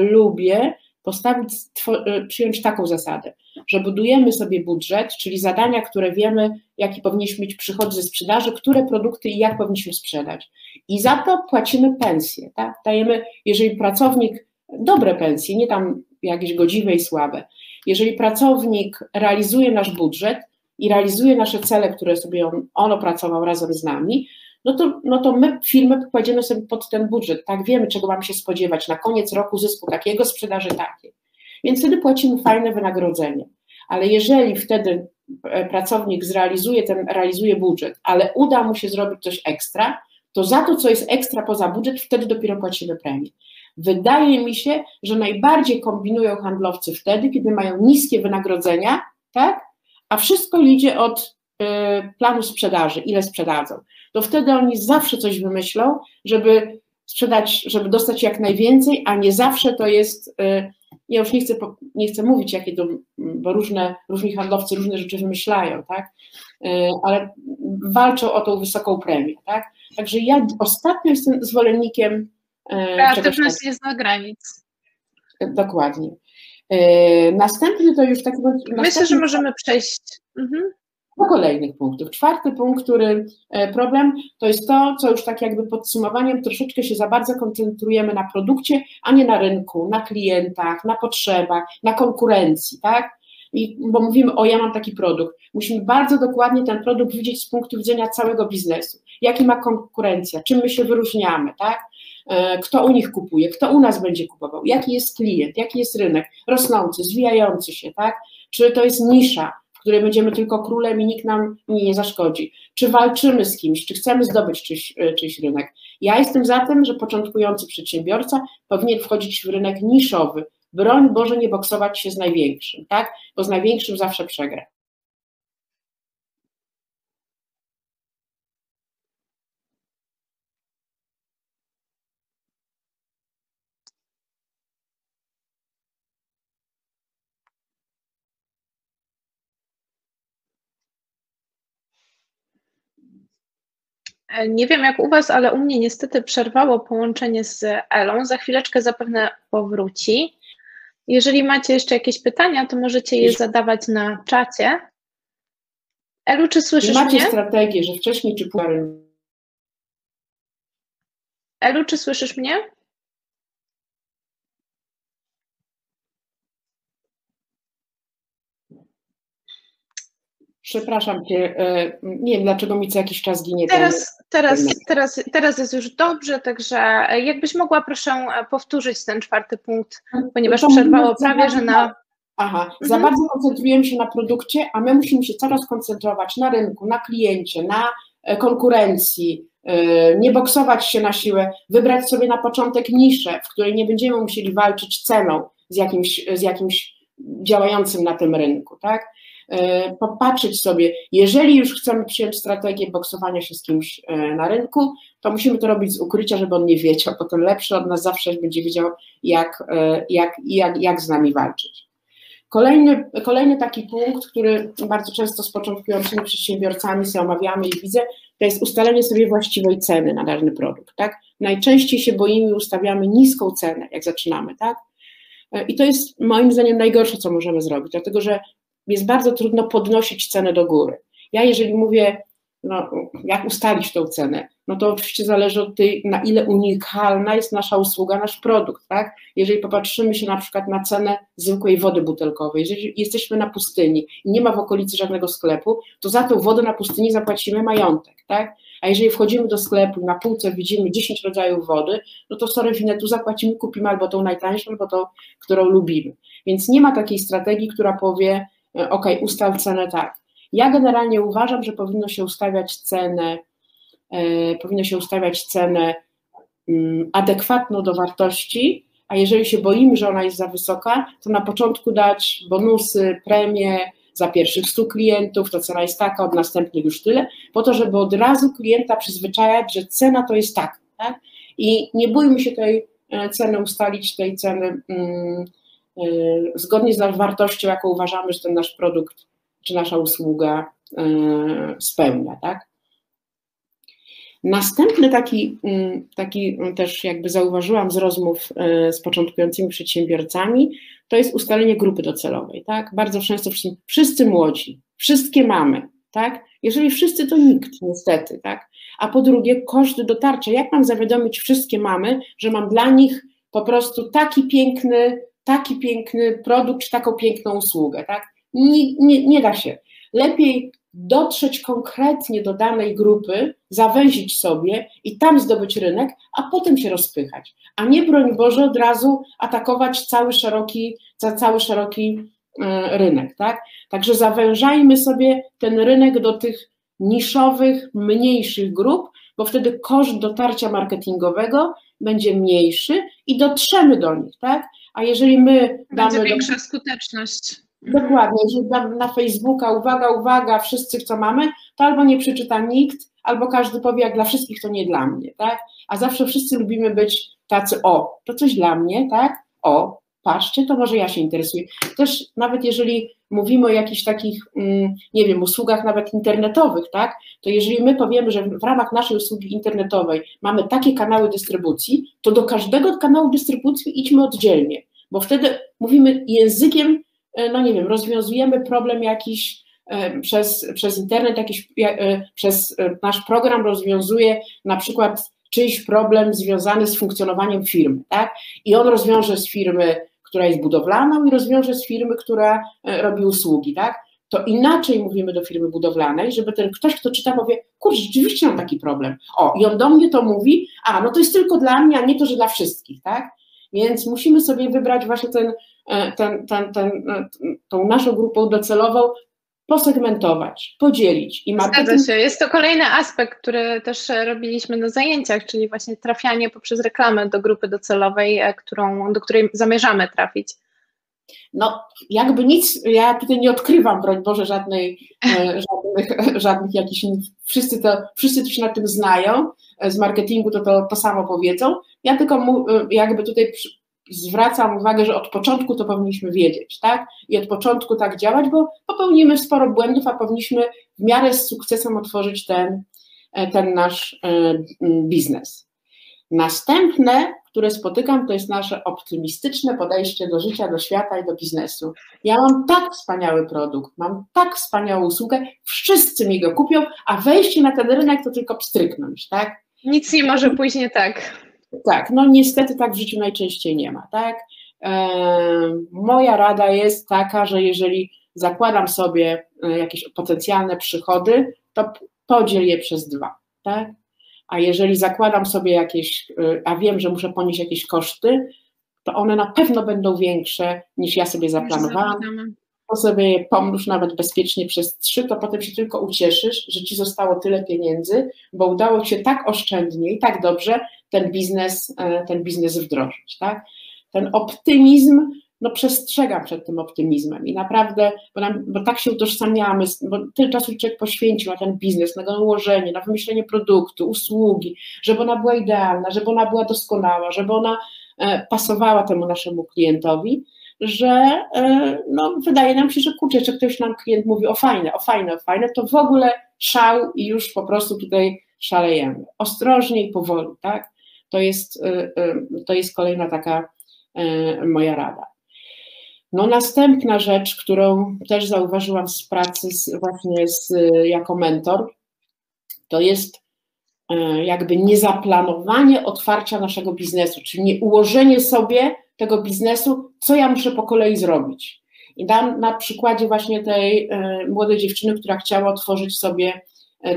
Speaker 2: lubię postawić, y, przyjąć taką zasadę, że budujemy sobie budżet, czyli zadania, które wiemy, jaki powinniśmy mieć przychody ze sprzedaży, które produkty i jak powinniśmy sprzedać. I za to płacimy pensję. Tak? Dajemy, jeżeli pracownik, dobre pensje, nie tam jakieś godziwe i słabe. Jeżeli pracownik realizuje nasz budżet i realizuje nasze cele, które sobie on, on opracował razem z nami, no to, no to my firmę kładziemy sobie pod ten budżet, tak, wiemy czego mamy się spodziewać, na koniec roku zysku takiego, sprzedaży takiej. Więc wtedy płacimy fajne wynagrodzenie. Ale jeżeli wtedy e, pracownik zrealizuje ten, realizuje budżet, ale uda mu się zrobić coś ekstra, to za to, co jest ekstra poza budżet, wtedy dopiero płacimy premię. Wydaje mi się, że najbardziej kombinują handlowcy wtedy, kiedy mają niskie wynagrodzenia, tak? A wszystko idzie od y, planu sprzedaży, ile sprzedadzą. To wtedy oni zawsze coś wymyślą, żeby sprzedać, żeby dostać jak najwięcej, a nie zawsze to jest. Y, ja już nie chcę, nie chcę mówić, jakie to, bo różne, różni handlowcy różne rzeczy wymyślają, tak? Y, ale walczą o tą wysoką premię, tak? Także ja ostatnio jestem zwolennikiem.
Speaker 1: E, Kreatywność jest na granic.
Speaker 2: Dokładnie. E, następny to już taki.
Speaker 1: Myślę, że możemy przejść. Mhm.
Speaker 2: Do kolejnych punktów. Czwarty punkt, który e, problem, to jest to, co już tak jakby podsumowaniem troszeczkę się za bardzo koncentrujemy na produkcie, a nie na rynku, na klientach, na potrzebach, na konkurencji, tak? I, bo mówimy, o ja mam taki produkt. Musimy bardzo dokładnie ten produkt widzieć z punktu widzenia całego biznesu. Jaki ma konkurencja, czym my się wyróżniamy, tak? E, kto u nich kupuje, kto u nas będzie kupował, jaki jest klient, jaki jest rynek, rosnący, zwijający się, tak? Czy to jest nisza, w której będziemy tylko królem i nikt nam nie zaszkodzi? Czy walczymy z kimś, czy chcemy zdobyć czyjś, e, czyjś rynek? Ja jestem za tym, że początkujący przedsiębiorca powinien wchodzić w rynek niszowy, broń Boże nie boksować się z największym, tak? Bo z największym zawsze przegra.
Speaker 1: Nie wiem jak u Was, ale u mnie niestety przerwało połączenie z Elą. Za chwileczkę zapewne powróci. Jeżeli macie jeszcze jakieś pytania, to możecie je zadawać na czacie. Elu, czy słyszysz
Speaker 2: macie
Speaker 1: mnie?
Speaker 2: Macie strategię, że wcześniej czy później.
Speaker 1: Elu, czy słyszysz mnie?
Speaker 2: Przepraszam cię, e, nie wiem dlaczego mi co jakiś czas ginie.
Speaker 1: Teraz, teraz, teraz, teraz jest już dobrze, także jakbyś mogła proszę powtórzyć ten czwarty punkt, ponieważ to przerwało prawie, że na...
Speaker 2: Aha, mhm. za bardzo koncentrujemy się na produkcie, a my musimy się coraz koncentrować na rynku, na kliencie, na e, konkurencji, e, nie boksować się na siłę, wybrać sobie na początek niszę, w której nie będziemy musieli walczyć ceną z jakimś, z jakimś działającym na tym rynku, tak? E, popatrzeć sobie, jeżeli już chcemy przyjąć strategię boksowania się z kimś e, na rynku, to musimy to robić z ukrycia, żeby on nie wiedział, bo ten lepszy od nas zawsze będzie wiedział, jak, e, jak, jak, jak z nami walczyć. Kolejny, kolejny taki punkt, który bardzo często z początkującymi przedsiębiorcami sobie omawiamy i widzę, to jest ustalenie sobie właściwej ceny na dany produkt. Tak? Najczęściej się boimy i ustawiamy niską cenę, jak zaczynamy. Tak? I to jest moim zdaniem najgorsze, co możemy zrobić, dlatego że jest bardzo trudno podnosić cenę do góry. Ja jeżeli mówię, no, jak ustalić tą cenę, no to oczywiście zależy od tej, na ile unikalna jest nasza usługa, nasz produkt, tak? Jeżeli popatrzymy się na przykład na cenę zwykłej wody butelkowej, jeżeli jesteśmy na pustyni i nie ma w okolicy żadnego sklepu, to za tą wodę na pustyni zapłacimy majątek, tak? A jeżeli wchodzimy do sklepu na półce widzimy 10 rodzajów wody, no to sorry, tu zapłacimy, kupimy albo tą najtańszą, albo tą, którą lubimy. Więc nie ma takiej strategii, która powie, ok, ustal cenę tak. Ja generalnie uważam, że powinno się ustawiać cenę, e, powinno się ustawiać cenę mm, adekwatną do wartości, a jeżeli się boimy, że ona jest za wysoka, to na początku dać bonusy, premie za pierwszych 100 klientów, to cena jest taka, od następnych już tyle, po to, żeby od razu klienta przyzwyczajać, że cena to jest tak, tak? I nie bójmy się tej e, ceny ustalić, tej ceny. Mm, zgodnie z wartością, jaką uważamy, że ten nasz produkt czy nasza usługa y, spełnia, tak? Następny taki, mm, taki też jakby zauważyłam z rozmów y, z początkującymi przedsiębiorcami, to jest ustalenie grupy docelowej, tak? Bardzo często wszyscy młodzi, wszystkie mamy, tak? Jeżeli wszyscy, to nikt, niestety, tak? A po drugie, koszty dotarcia. Jak mam zawiadomić wszystkie mamy, że mam dla nich po prostu taki piękny taki piękny produkt czy taką piękną usługę, tak? Nie, nie, nie da się. Lepiej dotrzeć konkretnie do danej grupy, zawęzić sobie i tam zdobyć rynek, a potem się rozpychać, a nie broń Boże od razu atakować cały szeroki, cały szeroki e, rynek, tak? Także zawężajmy sobie ten rynek do tych niszowych, mniejszych grup, bo wtedy koszt dotarcia marketingowego będzie mniejszy i dotrzemy do nich, tak? A jeżeli my
Speaker 1: damy. Będzie większa do... skuteczność.
Speaker 2: Dokładnie, jeżeli damy na Facebooka, uwaga, uwaga, wszyscy co mamy, to albo nie przeczyta nikt, albo każdy powie, jak dla wszystkich to nie dla mnie, tak? A zawsze wszyscy lubimy być tacy, o, to coś dla mnie, tak? O, patrzcie, to może ja się interesuję. Też nawet jeżeli mówimy o jakichś takich, mm, nie wiem, usługach nawet internetowych, tak, to jeżeli my powiemy, że w ramach naszej usługi internetowej mamy takie kanały dystrybucji, to do każdego kanału dystrybucji idźmy oddzielnie, bo wtedy mówimy językiem, e, no nie wiem, rozwiązujemy problem jakiś e, przez, przez internet, jakiś, e, przez nasz program rozwiązuje na przykład czyjś problem związany z funkcjonowaniem firmy, tak? I on rozwiąże z firmy która jest budowlaną i rozwiąże z firmy, która e, robi usługi, tak? To inaczej mówimy do firmy budowlanej, żeby ten ktoś, kto czyta, powie, kurczę, rzeczywiście mam taki problem. O, i on do mnie to mówi, a no to jest tylko dla mnie, a nie to, że dla wszystkich, tak? Więc musimy sobie wybrać właśnie ten, e, ten, ten, ten, e, tą naszą grupę docelową, posegmentować, podzielić.
Speaker 1: I marketing... Zgadza się. Jest to kolejny aspekt, który też robiliśmy na zajęciach, czyli właśnie trafianie poprzez reklamę do grupy docelowej, e, którą, do której zamierzamy trafić.
Speaker 2: No, jakby nic, ja tutaj nie odkrywam, broń Boże, żadnej, e, żadnych, żadnych jakichś, wszyscy, to, wszyscy to się na tym znają, e, z marketingu to, to to samo powiedzą. Ja tylko mu, jakby tutaj zwracam uwagę, że od początku to powinniśmy wiedzieć, tak? I od początku tak działać, bo popełnimy sporo błędów, a powinniśmy w miarę z sukcesem otworzyć ten, e, ten nasz e, biznes. Następne, które spotykam, to jest nasze optymistyczne podejście do życia, do świata i do biznesu. Ja mam tak wspaniały produkt, mam tak wspaniałą usługę, wszyscy mi go kupią, a wejście na ten rynek to tylko pstryknąć, tak?
Speaker 1: Nic nie może pójść nie tak.
Speaker 2: Tak, no niestety tak w życiu najczęściej nie ma, tak? E, moja rada jest taka, że jeżeli zakładam sobie e, jakieś potencjalne przychody, to podziel je przez dwa, tak? A jeżeli zakładam sobie jakieś, e, a wiem, że muszę ponieść jakieś koszty, to one na pewno będą większe niż ja sobie zaplanowałam. To sobie pomnóż nawet bezpiecznie przez trzy, to potem się tylko ucieszysz, że ci zostało tyle pieniędzy, bo udało ci się tak oszczędnie i tak dobrze ten biznes, e, ten biznes wdrożyć. Tak? Ten optymizm, no przestrzegam przed tym optymizmem i naprawdę, bo, nam, bo tak się utożsamiamy, bo tyle czasu człowiek poświęcił na ten biznes, na nałożenie, na wymyślenie produktu, usługi, żeby ona była idealna, żeby ona była doskonała, żeby ona e, pasowała temu naszemu klientowi, że e, no, wydaje nam się, że kurczę, czy ktoś nam klient mówi o fajne, o fajne, o fajne, to w ogóle szał i już po prostu tutaj szalejemy. Ostrożnie i powoli, tak? To jest, y, y, to jest kolejna taka y, moja rada. No następna rzecz, którą też zauważyłam z pracy z, właśnie z, jako mentor, to jest jakby niezaplanowanie otwarcia naszego biznesu, czyli nie ułożenie sobie tego biznesu, co ja muszę po kolei zrobić. I dam na przykładzie właśnie tej młodej dziewczyny, która chciała otworzyć sobie,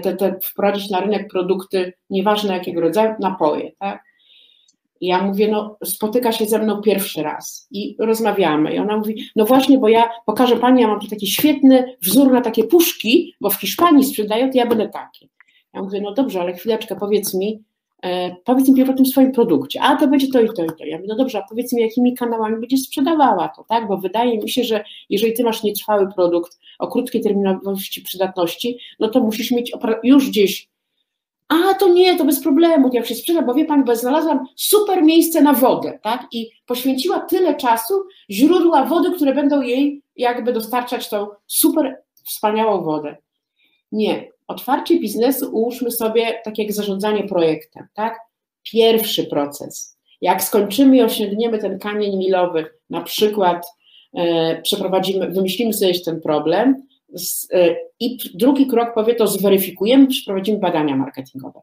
Speaker 2: te, te, wprowadzić na rynek produkty, nieważne jakiego rodzaju, napoje, tak? Ja mówię, no spotyka się ze mną pierwszy raz i rozmawiamy. I ona mówi, no właśnie, bo ja pokażę pani, ja mam tu taki świetny wzór na takie puszki, bo w Hiszpanii sprzedają, to ja będę taki. Ja mówię, no dobrze, ale chwileczkę, powiedz mi, e, powiedz mi o tym swoim produkcie, a to będzie to i to i to. Ja mówię, no dobrze, a powiedz mi, jakimi kanałami będziesz sprzedawała to, tak? Bo wydaje mi się, że jeżeli ty masz nietrwały produkt o krótkiej terminowości przydatności, no to musisz mieć już gdzieś a to nie, to bez problemu, to ja się sprzedam, bo wie Pani, bo znalazłam super miejsce na wodę, tak? I poświęciła tyle czasu, źródła wody, które będą jej jakby dostarczać tą super wspaniałą wodę. Nie. Otwarcie biznesu ułóżmy sobie tak jak zarządzanie projektem, tak? Pierwszy proces. Jak skończymy i osiągniemy ten kamień milowy, na przykład e, przeprowadzimy, wymyślimy sobie ten problem, I drugi krok powie to zweryfikujemy, przeprowadzimy badania marketingowe.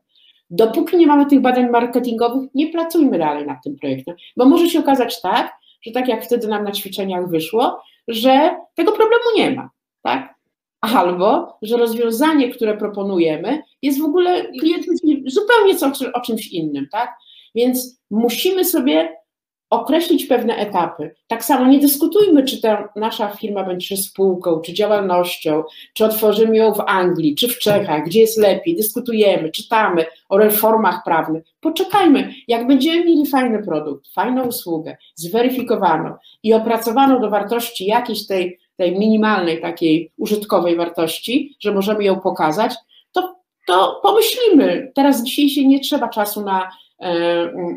Speaker 2: Dopóki nie mamy tych badań marketingowych, nie pracujmy dalej nad tym projektem, bo może się okazać tak, że tak jak wtedy nam na ćwiczeniach wyszło, że tego problemu nie ma, tak? Albo, że rozwiązanie, które proponujemy, jest w ogóle klient zupełnie o czymś innym, tak? Więc musimy sobie określić pewne etapy. Tak samo nie dyskutujmy, czy ta nasza firma będzie spółką, czy działalnością, czy otworzymy ją w Anglii, czy w Czechach, gdzie jest lepiej. Dyskutujemy, czytamy o reformach prawnych. Poczekajmy, jak będziemy mieli fajny produkt, fajną usługę, zweryfikowaną i opracowaną do wartości jakiejś tej, tej minimalnej, takiej użytkowej wartości, że możemy ją pokazać, to, to pomyślimy. Teraz dzisiaj się nie trzeba czasu na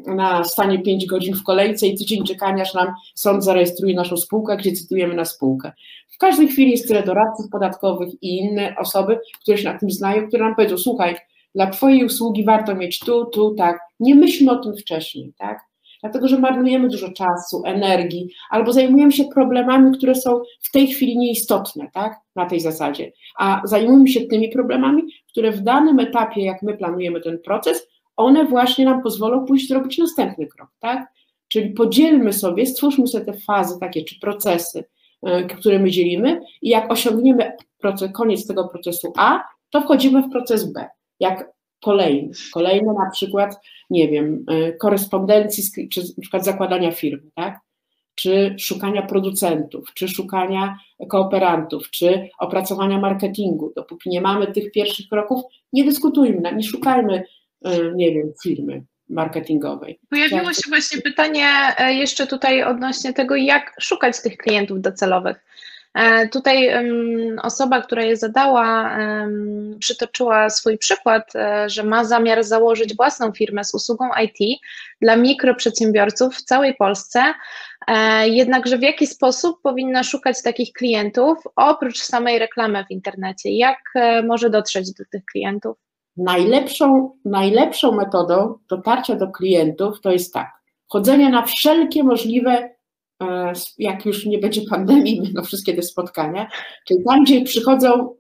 Speaker 2: na stanie 5 godzin w kolejce i tydzień czekania, aż nam sąd zarejestruje naszą spółkę, gdzie cytujemy na spółkę. W każdej chwili jest tyle doradców podatkowych i inne osoby, które się na tym znają, które nam powiedzą, słuchaj, dla Twojej usługi warto mieć tu, tu, tak. Nie myślmy o tym wcześniej, tak? Dlatego, że marnujemy dużo czasu, energii, albo zajmujemy się problemami, które są w tej chwili nieistotne, tak? Na tej zasadzie. A zajmujemy się tymi problemami, które w danym etapie, jak my planujemy ten proces, one właśnie nam pozwolą pójść zrobić następny krok, tak? Czyli podzielmy sobie, stwórzmy sobie te fazy takie, czy procesy, e, które my dzielimy i jak osiągniemy proces, koniec tego procesu A, to wchodzimy w proces B, jak kolejny. Kolejny na przykład, nie wiem, e, korespondencji, czy na przykład zakładania firmy, tak? Czy szukania producentów, czy szukania kooperantów, czy opracowania marketingu. Dopóki nie mamy tych pierwszych kroków, nie dyskutujmy, nie szukajmy nie wiem, firmy marketingowej.
Speaker 1: Pojawiło się właśnie pytanie e, jeszcze tutaj odnośnie tego, jak szukać tych klientów docelowych. E, tutaj osoba, która je zadała, przytoczyła swój przykład, że ma zamiar założyć własną firmę z usługą IT dla mikroprzedsiębiorców w całej Polsce. Jednakże w jaki sposób powinna szukać takich klientów oprócz samej reklamy w internecie? Jak może dotrzeć do tych klientów?
Speaker 2: Najlepszą, najlepszą metodą dotarcia do klientów to jest tak, chodzenie na wszelkie możliwe, e, jak już nie będzie pandemii, będą wszystkie te spotkania, czyli tam, gdzie przychodzą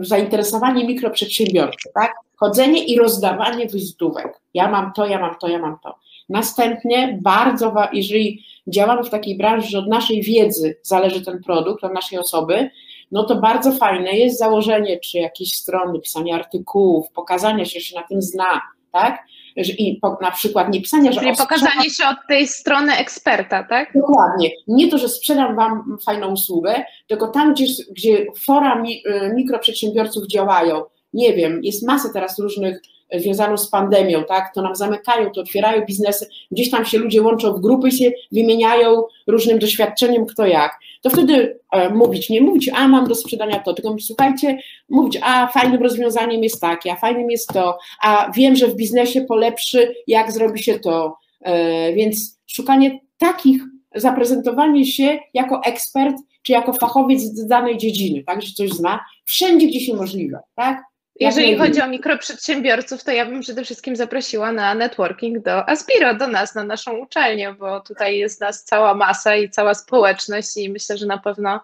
Speaker 2: zainteresowani mikroprzedsiębiorcy, tak? Chodzenie i rozdawanie wizytówek. Ja mam to, ja mam to, ja mam to. Następnie bardzo, jeżeli działamy w takiej branży, że od naszej wiedzy zależy ten produkt, od naszej osoby, no to bardzo fajne jest założenie, czy jakieś strony, pisanie artykułów, pokazania się, że się na tym zna, tak? I po, na przykład nie pisania, że.
Speaker 1: Czyli pokazanie się od tej strony eksperta, tak?
Speaker 2: Dokładnie. Nie to, że sprzedam Wam fajną usługę, tylko tam, gdzie, gdzie fora mi, y, mikroprzedsiębiorców działają, nie wiem, jest masa teraz różnych związaną z pandemią, tak, to nam zamykają, to otwierają biznesy, gdzieś tam się ludzie łączą w grupy i się wymieniają różnym doświadczeniem kto jak, to wtedy e, mówić, nie mówić, a mam do sprzedania to, tylko mówić, słuchajcie, mówić, a fajnym rozwiązaniem jest takie, a fajnym jest to, a wiem, że w biznesie polepszy, jak zrobi się to, e, więc szukanie takich, zaprezentowanie się jako ekspert, czy jako fachowiec z danej dziedziny, tak, że coś zna, wszędzie, gdzie się możliwe, tak,
Speaker 1: jeżeli chodzi o mikroprzedsiębiorców, to ja bym przede wszystkim zaprosiła na networking do Aspiro, do nas, na naszą uczelnię, bo tutaj jest nas cała masa i cała społeczność i myślę, że na pewno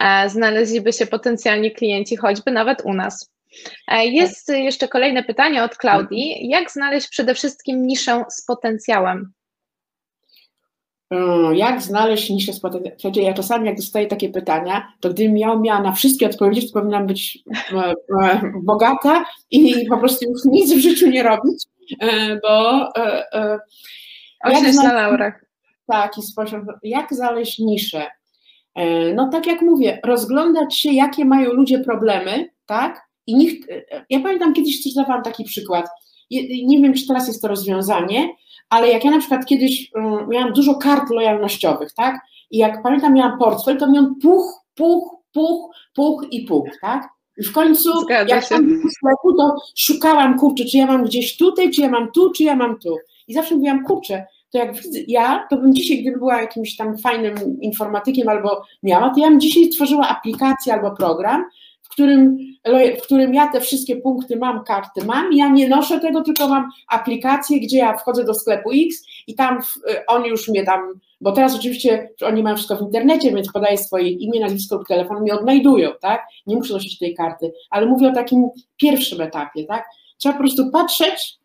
Speaker 1: e, znaleźliby się potencjalni klienci, choćby nawet u nas. E, jest jeszcze kolejne pytanie od Klaudii. Jak znaleźć przede wszystkim niszę z potencjałem?
Speaker 2: Mm, jak znaleźć niszę? Słuchajcie, ja czasami jak dostaję takie pytania, to gdybym miał, miała na wszystkie odpowiedzieć, to powinnam być e, e, bogata i po prostu już nic w życiu nie robić, e, bo
Speaker 1: jak na laurach.
Speaker 2: Taki sposób, jak znaleźć niszę? No tak jak mówię, rozglądać się, jakie mają ludzie problemy, tak? I nikt, ja pamiętam kiedyś coś dawałam taki przykład. Nie wiem, czy teraz jest to rozwiązanie, ale jak ja na przykład kiedyś um, miałam dużo kart lojalnościowych, tak? I jak pamiętam, miałam portfel, to miałam puch, puch, puch, puch i puch, tak? I w końcu, Zgadza jak tam w sklepu, to szukałam, kurczę, czy ja mam gdzieś tutaj, czy ja mam tu, czy ja mam tu. I zawsze mówiłam, kurczę, to jak ja, to bym dzisiaj, gdyby była jakimś tam fajnym informatykiem albo miała, to ja bym dzisiaj tworzyła aplikację albo program, którym, w którym ja te wszystkie punkty mam, karty mam, ja nie noszę tego, tylko mam aplikację, gdzie ja wchodzę do sklepu X i tam oni już mnie tam, bo teraz oczywiście oni mają wszystko w internecie, więc podaję swoje imię, nazwisko lub telefon, mnie odnajdują, tak? Nie muszę nosić tej karty, ale mówię o takim pierwszym etapie, tak? Trzeba po prostu patrzeć,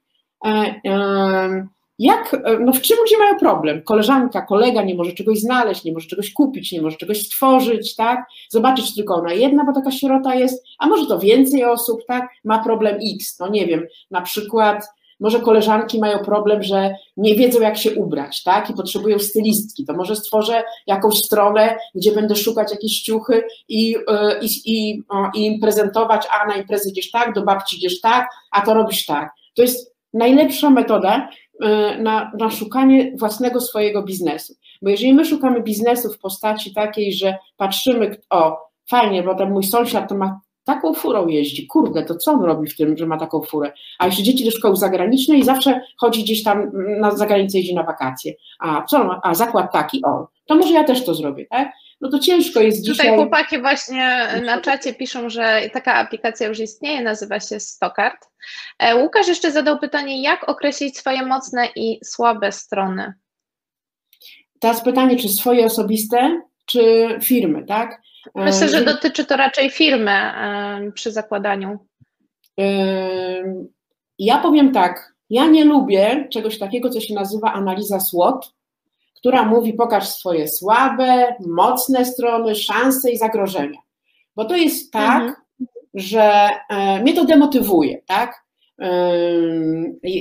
Speaker 2: e, e, jak, e, no w czym ludzie mają problem? Koleżanka, kolega nie może czegoś znaleźć, nie może czegoś kupić, nie może czegoś stworzyć, tak? Zobaczyć tylko ona jedna, bo taka sierota jest, a może to więcej osób, tak? Ma problem X, no nie wiem, na przykład Może koleżanki mają problem, że nie wiedzą, jak się ubrać, tak? I potrzebują stylistki. To może stworzę jakąś stronę, gdzie będę szukać jakieś ciuchy i, e, i, i, i im prezentować, a na imprezy gdzieś tak, do babci gdzieś tak, a to robisz tak. To jest najlepsza metoda na, na szukanie własnego swojego biznesu. Bo jeżeli my szukamy biznesu w postaci takiej, że patrzymy, o, fajnie, bo ten mój sąsiad to ma taką furą jeździ, kurde, to co on robi w tym, że ma taką furę? A jeszcze dzieci do szkoły zagranicznej i zawsze chodzi gdzieś tam na zagranicę, jeździ na wakacje. A co, a zakład taki, o, to może ja też to zrobię, tak? No to ciężko jest
Speaker 1: Tutaj
Speaker 2: dzisiaj.
Speaker 1: Tutaj chłopaki właśnie na czacie piszą, że taka aplikacja już istnieje, nazywa się Stockard. E, Łukasz jeszcze zadał pytanie, jak określić swoje mocne i słabe strony?
Speaker 2: Teraz pytanie, czy swoje osobiste, czy firmy, tak?
Speaker 1: Myślę, że dotyczy to raczej firmy przy zakładaniu.
Speaker 2: Ja powiem tak, ja nie lubię czegoś takiego, co się nazywa analiza SWOT, która mówi pokaż swoje słabe, mocne strony, szanse i zagrożenia. Bo to jest tak, mhm. że e, mnie to demotywuje, tak?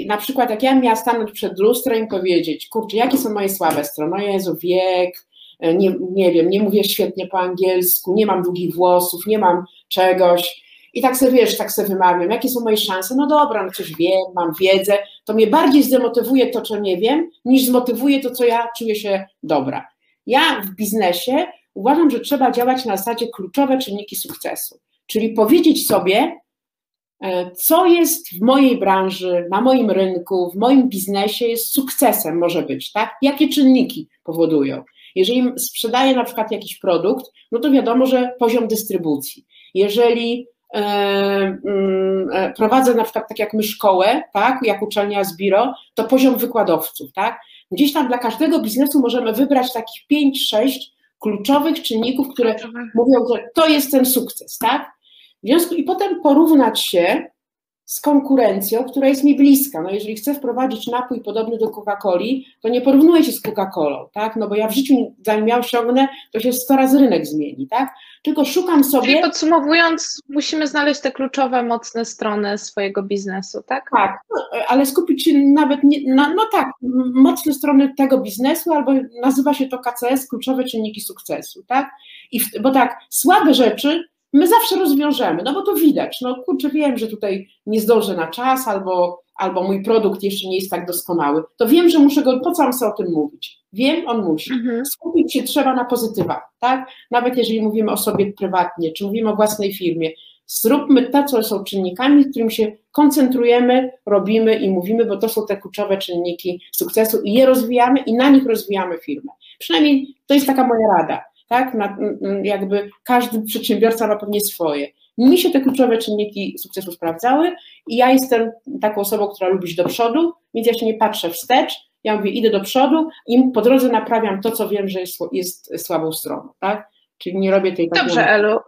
Speaker 2: Na przykład, jak ja miała stanąć przed lustrem i powiedzieć, kurczę, jakie są moje słabe strony? O Jezu, wiek, E, nie, nie wiem, nie mówię świetnie po angielsku, nie mam długich włosów, nie mam czegoś. I tak sobie wiesz, tak sobie wymawiam, jakie są moje szanse? No dobra, no coś wiem, mam wiedzę. To mnie bardziej zdemotywuje to, co nie wiem, niż zmotywuje to, co ja czuję się dobra. Ja w biznesie uważam, że trzeba działać na zasadzie kluczowe czynniki sukcesu. Czyli powiedzieć sobie, e, co jest w mojej branży, na moim rynku, w moim biznesie jest sukcesem, może być, tak? Jakie czynniki powodują. Jeżeli sprzedaję na przykład jakiś produkt, no to wiadomo, że poziom dystrybucji. Jeżeli prowadzę na przykład tak jak my szkołę, tak, jak uczelnia z biro, to poziom wykładowców, tak. Gdzieś tam dla każdego biznesu możemy wybrać takich 5-6 kluczowych czynników, które mówią, że to jest ten sukces, tak. W związku i potem porównać się z konkurencją, która jest mi bliska. No jeżeli chcę wprowadzić napój podobny do Coca-Coli, to nie porównuję się z Coca-Colą, tak? No bo ja w życiu, zanim ja osiągnę, to się 100 razy rynek zmieni, tak? Tylko szukam sobie...
Speaker 1: Czyli podsumowując, musimy znaleźć te kluczowe, mocne strony swojego biznesu, tak?
Speaker 2: Tak, no, ale skupić się nawet, nie, na, no tak, mocne strony tego biznesu, albo nazywa się to KCS, kluczowe czynniki sukcesu, tak? I w, bo tak, słabe rzeczy my zawsze rozwiążemy, no bo to widać, no kurczę, wiem, że tutaj nie zdążę na czas, albo, albo mój produkt jeszcze nie jest tak doskonały, to wiem, że muszę go, po co mam sobie o tym mówić? Wiem, on musi. Mhm. Skupić się trzeba na pozytywach, tak? Nawet jeżeli mówimy o sobie prywatnie, czy mówimy o własnej firmie, zróbmy to, co są czynnikami, którym się koncentrujemy, robimy i mówimy, bo to są te kluczowe czynniki sukcesu i je rozwijamy i na nich rozwijamy firmę. Przynajmniej to jest taka moja rada tak? Na, jakby każdy przedsiębiorca ma pewnie swoje. Mi się te kluczowe czynniki sukcesu sprawdzały i ja jestem taką osobą, która lubi iść do przodu, więc ja się nie patrzę wstecz, ja mówię, idę do przodu i po drodze naprawiam to, co wiem, że jest, jest słabą stroną, tak? Czyli nie robię tej
Speaker 1: Dobrze, Elu.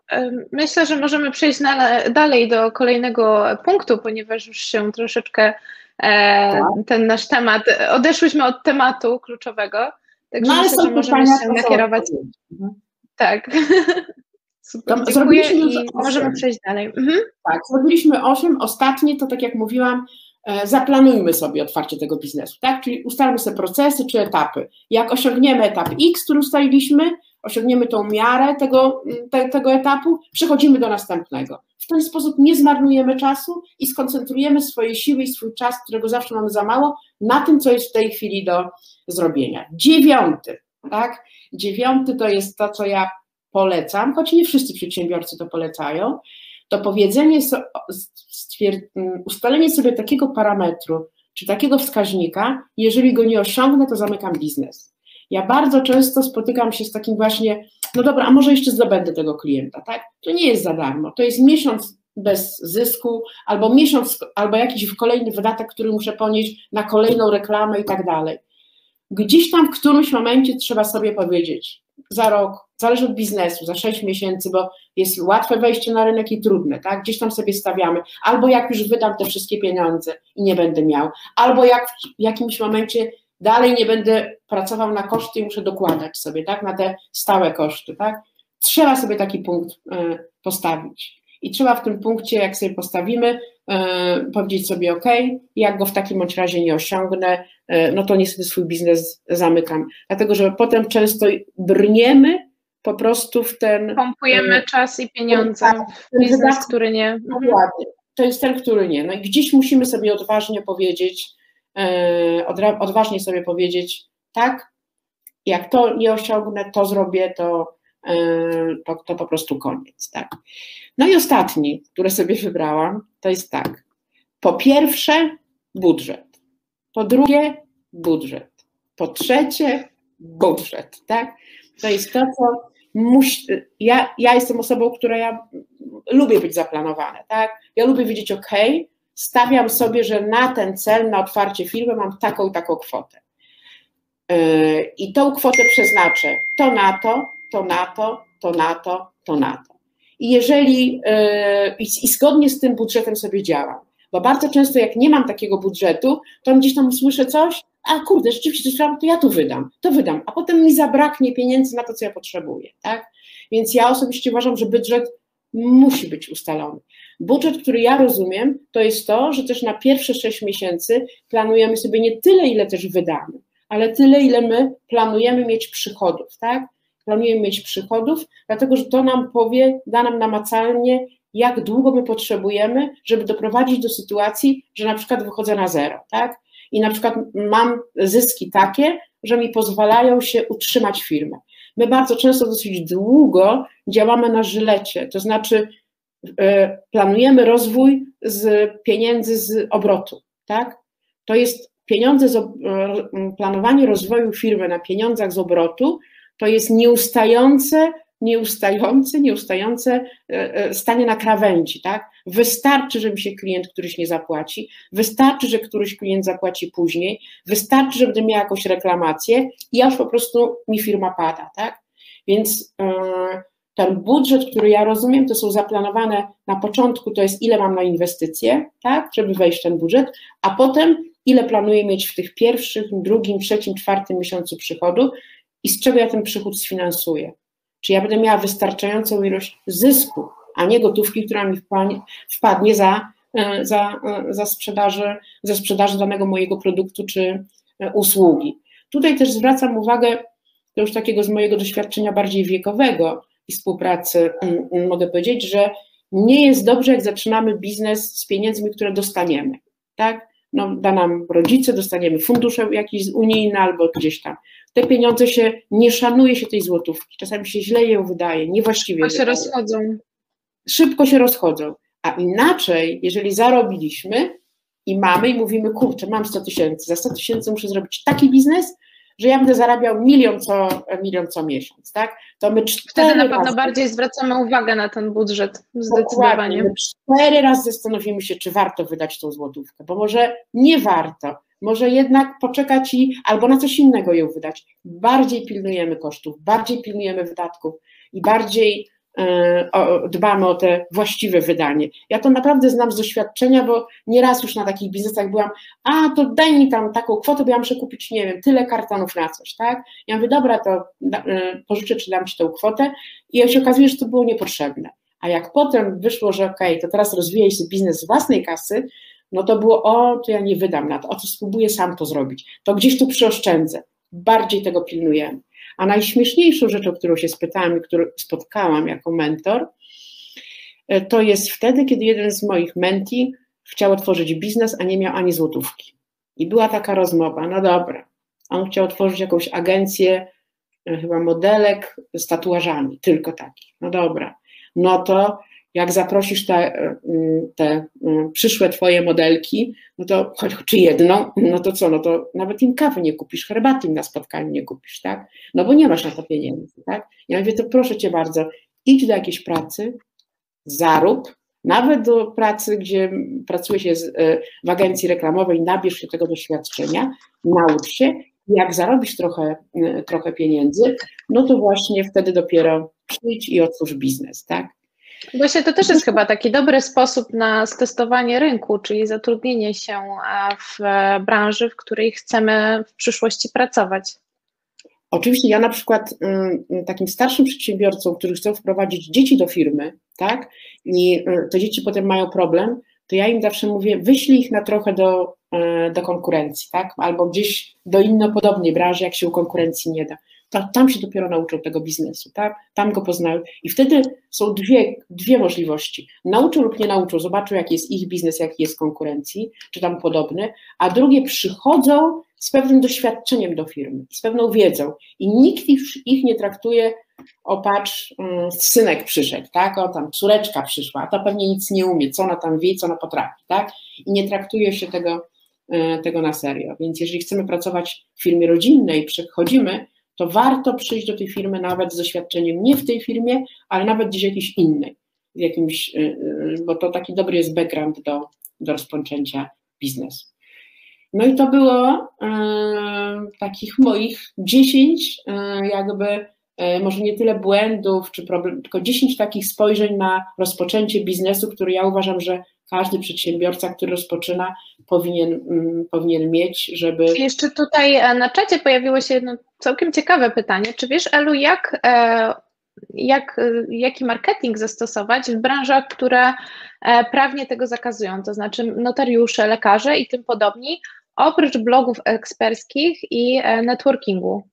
Speaker 1: Myślę, że możemy przejść na, dalej do kolejnego punktu, ponieważ już się troszeczkę e, tak. ten nasz temat, odeszłyśmy od tematu kluczowego. Także no, myślę, że możemy się nakierować. Mhm. Tak. Super, dziękuję i możemy przejść dalej. Mhm.
Speaker 2: Tak, zrobiliśmy 8. Ostatnie to tak jak mówiłam, e, zaplanujmy sobie otwarcie tego biznesu, tak? Czyli ustalmy sobie procesy czy etapy. Jak osiągniemy etap X, który ustaliliśmy, osiągniemy tą miarę tego, te, tego etapu, przechodzimy do następnego. W ten sposób nie zmarnujemy czasu i skoncentrujemy swoje siły i swój czas, którego zawsze mamy za mało, na tym, co jest w tej chwili do zrobienia. Dziewiąty, tak? Dziewiąty to jest to, co ja polecam, choć nie wszyscy przedsiębiorcy to polecają, to powiedzenie, ustalenie sobie takiego parametru, czy takiego wskaźnika, jeżeli go nie osiągnę, to zamykam biznes. Ja bardzo często spotykam się z takim właśnie, no dobra, a może jeszcze zdobędę tego klienta, tak? To nie jest za darmo, to jest miesiąc bez zysku, albo miesiąc, albo jakiś kolejny wydatek, który muszę ponieść na kolejną reklamę i tak dalej. Gdzieś tam w którymś momencie trzeba sobie powiedzieć, za rok, zależy od biznesu, za sześć miesięcy, bo jest łatwe wejście na rynek i trudne, tak? Gdzieś tam sobie stawiamy, albo jak już wydam te wszystkie pieniądze i nie będę miał, albo jak w jakimś momencie dalej nie będę pracował na koszty i muszę dokładać sobie, tak, na te stałe koszty, tak. Trzeba sobie taki punkt y, postawić. I trzeba w tym punkcie, jak sobie postawimy, powiedzieć sobie, OK, jak go w takim bądź razie nie osiągnę, no to niestety swój biznes zamykam. Dlatego, że potem często brniemy po prostu w ten.
Speaker 1: Pompujemy czas i pieniądze w biznes, który nie.
Speaker 2: Mhm. Dokładnie. To jest ten, który nie. No i gdzieś musimy sobie odważnie powiedzieć, odważnie sobie powiedzieć, tak, jak to nie osiągnę, to zrobię, to, to, to po prostu koniec. Tak? No i ostatni, który sobie wybrałam, to jest tak. Po pierwsze, budżet. Po drugie, budżet. Po trzecie, budżet. Tak? To jest to, co musi, ja, ja jestem osobą, która ja lubię być zaplanowana. Tak? Ja lubię wiedzieć, ok, stawiam sobie, że na ten cel, na otwarcie firmy mam taką i taką kwotę. Yy, I tą kwotę przeznaczę to na to, to na to, to na to, to na to. I jeżeli yy, i, zgodnie z tym budżetem sobie działam, bo bardzo często jak nie mam takiego budżetu, to gdzieś tam słyszę coś, a kurde, rzeczywiście coś to ja tu wydam, to wydam, a potem mi zabraknie pieniędzy na to, co ja potrzebuję, tak? Więc ja osobiście uważam, że budżet musi być ustalony. Budżet, który ja rozumiem, to jest to, że też na pierwsze 6 miesięcy planujemy sobie nie tyle, ile też wydamy, ale tyle, ile my planujemy mieć przychodów, tak? Planujemy mieć przychodów, dlatego że to nam powie, da nam namacalnie, jak długo my potrzebujemy, żeby doprowadzić do sytuacji, że na przykład wychodzę na zero, tak? I na przykład mam zyski takie, że mi pozwalają się utrzymać firmę. My bardzo często dosyć długo działamy na żylecie, to znaczy planujemy rozwój z pieniędzy z obrotu, tak? To jest pieniądze, z, e, planowanie rozwoju firmy na pieniądzach z obrotu to jest nieustające, nieustające, nieustające e, e, stanie na krawędzi, tak? Wystarczy, że mi się klient któryś nie zapłaci, wystarczy, że któryś klient zapłaci później, wystarczy, że będę miała jakąś reklamację i aż po prostu mi firma pada, tak? Więc ten budżet, który ja rozumiem, to są zaplanowane na początku, to jest ile mam na inwestycje, tak, żeby wejść w ten budżet, a potem ile planuję mieć w tych pierwszych, drugim, trzecim, czwartym miesiącu przychodu i z czego ja ten przychód sfinansuję. Czy ja będę miała wystarczającą ilość zysku, a nie gotówki, która mi wpadnie za, e, za, e, za, sprzedaży, za sprzedaży danego mojego produktu czy e, usługi. Tutaj też zwracam uwagę, to już takiego z mojego doświadczenia bardziej wiekowego i współpracy, mm, mm, mogę powiedzieć, że nie jest dobrze, jak zaczynamy biznes z pieniędzmi, które dostaniemy. Tak? no, da nam rodzice, dostaniemy fundusze jakieś unijne albo gdzieś tam. Te pieniądze się, nie szanuje się tej złotówki, czasami się źle ją wydaje, niewłaściwie
Speaker 1: Szybko się rozchodzą.
Speaker 2: Szybko się rozchodzą, a inaczej, jeżeli zarobiliśmy i mamy i mówimy, kurczę, mam 100 tysięcy, za 100 tysięcy muszę zrobić taki biznes, że ja będę zarabiał milion co, milion co miesiąc, tak?
Speaker 1: To my Wtedy na pewno razy, bardziej zwracamy uwagę na ten budżet, zdecydowanie. My
Speaker 2: cztery razy zastanowimy się, czy warto wydać tą złotówkę, bo może nie warto, może jednak poczekać i albo na coś innego ją wydać. Bardziej pilnujemy kosztów, bardziej pilnujemy wydatków i bardziej dbamy o te właściwe wydanie. Ja to naprawdę znam z doświadczenia, bo nieraz już na takich biznesach byłam, a to daj mi tam taką kwotę, bo ja muszę kupić, nie wiem, tyle kartonów na coś, tak? Ja mówię, dobra, to e, pożyczę, czy dam ci tą kwotę i się okazuje, że to było niepotrzebne. A jak potem wyszło, że okej, okay, to teraz rozwijaj się biznes z własnej kasy, no to było, o, to ja nie wydam na to, o, to spróbuję sam to zrobić, to gdzieś tu przyoszczędzę. Bardziej tego pilnujemy. A najśmieszniejszą rzeczą, którą się spytałam i którą spotkałam jako mentor, e, to jest wtedy, kiedy jeden z moich menti chciał otworzyć biznes, a nie miał ani złotówki. I była taka rozmowa, no dobra, on chciał otworzyć jakąś agencję, e, chyba modelek z tatuażami, tylko taki. No dobra, no to jak zaprosisz te, e, te przyszłe twoje modelki, no to choć czy jedną, no to co, no to nawet im kawy nie kupisz, herbaty im na spotkaniu nie kupisz, tak? No bo nie masz na to pieniędzy, tak? Ja mówię, to proszę cię bardzo, idź do jakiejś pracy, zarób, nawet do pracy, gdzie pracuje się e, w agencji reklamowej, nabierz się tego doświadczenia, naucz się, jak zarobisz trochę, e, trochę pieniędzy, no to właśnie wtedy dopiero przyjdź i otwórz biznes, tak?
Speaker 1: Właśnie to też jest chyba taki dobry sposób na stestowanie rynku, czyli zatrudnienie się w branży, w której chcemy w przyszłości pracować.
Speaker 2: Oczywiście ja na przykład takim starszym przedsiębiorcom, którzy chcą wprowadzić dzieci do firmy, tak, i y, te dzieci potem mają problem, to ja im zawsze mówię, wyślij ich na trochę do, e, do konkurencji, tak? Albo gdzieś do innej podobnej branży, jak się u konkurencji nie da. To, tam się dopiero nauczą tego biznesu, tak? Tam go poznają. I wtedy są dwie, dwie możliwości. Nauczą lub nie nauczą, zobaczą, jaki jest ich biznes, jaki jest konkurencji, czy tam podobny, a drugie przychodzą z pewnym doświadczeniem do firmy, z pewną wiedzą i nikt ich, ich nie traktuje o mm, synek przyszedł, tak, o tam córeczka przyszła, a to pewnie nic nie umie, co ona tam wie, co ona potrafi, tak, i nie traktuje się tego, e, tego na serio, więc jeżeli chcemy pracować w firmie rodzinnej, przechodzimy, to warto przyjść do tej firmy nawet z doświadczeniem nie w tej firmie, ale nawet gdzieś jakiejś innej, jakimś, e, e, bo to taki dobry jest background do, do rozpoczęcia biznesu. No i to było e, takich moich 10 e, jakby może nie tyle błędów czy problem, tylko 10 takich spojrzeń na rozpoczęcie biznesu, który ja uważam, że każdy przedsiębiorca, który rozpoczyna, powinien, mm, powinien mieć, żeby.
Speaker 1: Jeszcze tutaj na czacie pojawiło się jedno całkiem ciekawe pytanie. Czy wiesz, Elu, jak, jak, jaki marketing zastosować w branżach, które prawnie tego zakazują, to znaczy notariusze, lekarze i tym podobni, oprócz blogów eksperckich i e, networkingu?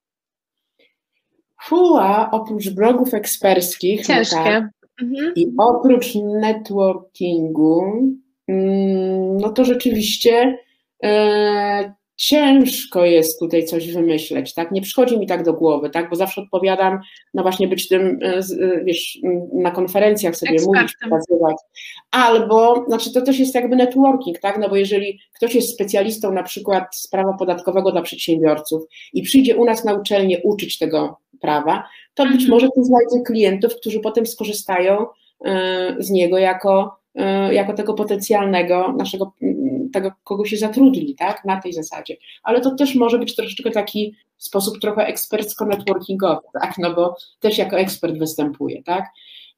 Speaker 2: Fuła, oprócz blogów eksperckich.
Speaker 1: No tak,
Speaker 2: mhm. i oprócz networkingu, mm, no to rzeczywiście e, ciężko jest tutaj coś wymyśleć, tak? Nie przychodzi mi tak do głowy, tak? Bo zawsze odpowiadam, no właśnie być tym, e, e, wiesz, na konferencjach sobie Ekspertem. mówić, pokazywać. Albo, znaczy to też jest jakby networking, tak? No bo jeżeli ktoś jest specjalistą na przykład z prawa podatkowego dla przedsiębiorców i przyjdzie u nas na uczelnię uczyć tego prawa, to być mhm. może tu znajdzie klientów, którzy potem skorzystają e, z niego jako jako tego potencjalnego naszego tego, kogo się zatrudni, tak, na tej zasadzie. Ale to też może być troszeczkę taki sposób trochę ekspercko-networkingowy, tak, no bo też jako ekspert występuje, tak.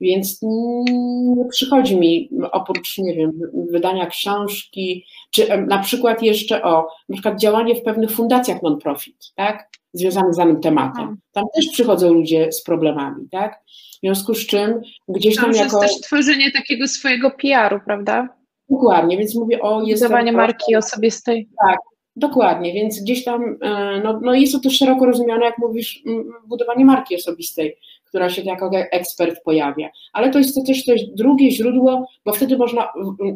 Speaker 2: Więc nie przychodzi mi oprócz, nie wiem, wydania książki, czy na przykład jeszcze o na przykład działanie w pewnych fundacjach non-profit, tak, związanych z danym tematem. Tak. Tam też przychodzą ludzie z problemami, tak? W związku z czym gdzieś tam, jako...
Speaker 1: jest też tworzenie takiego swojego PR-u, prawda?
Speaker 2: Dokładnie, więc mówię o...
Speaker 1: Budowanie marki osobistej.
Speaker 2: Tak, dokładnie, więc gdzieś tam, e, no, no jest to też szeroko rozumiane, jak mówisz, budowanie marki osobistej, która się jako ekspert pojawia. Ale to jest to też, też drugie źródło, bo wtedy można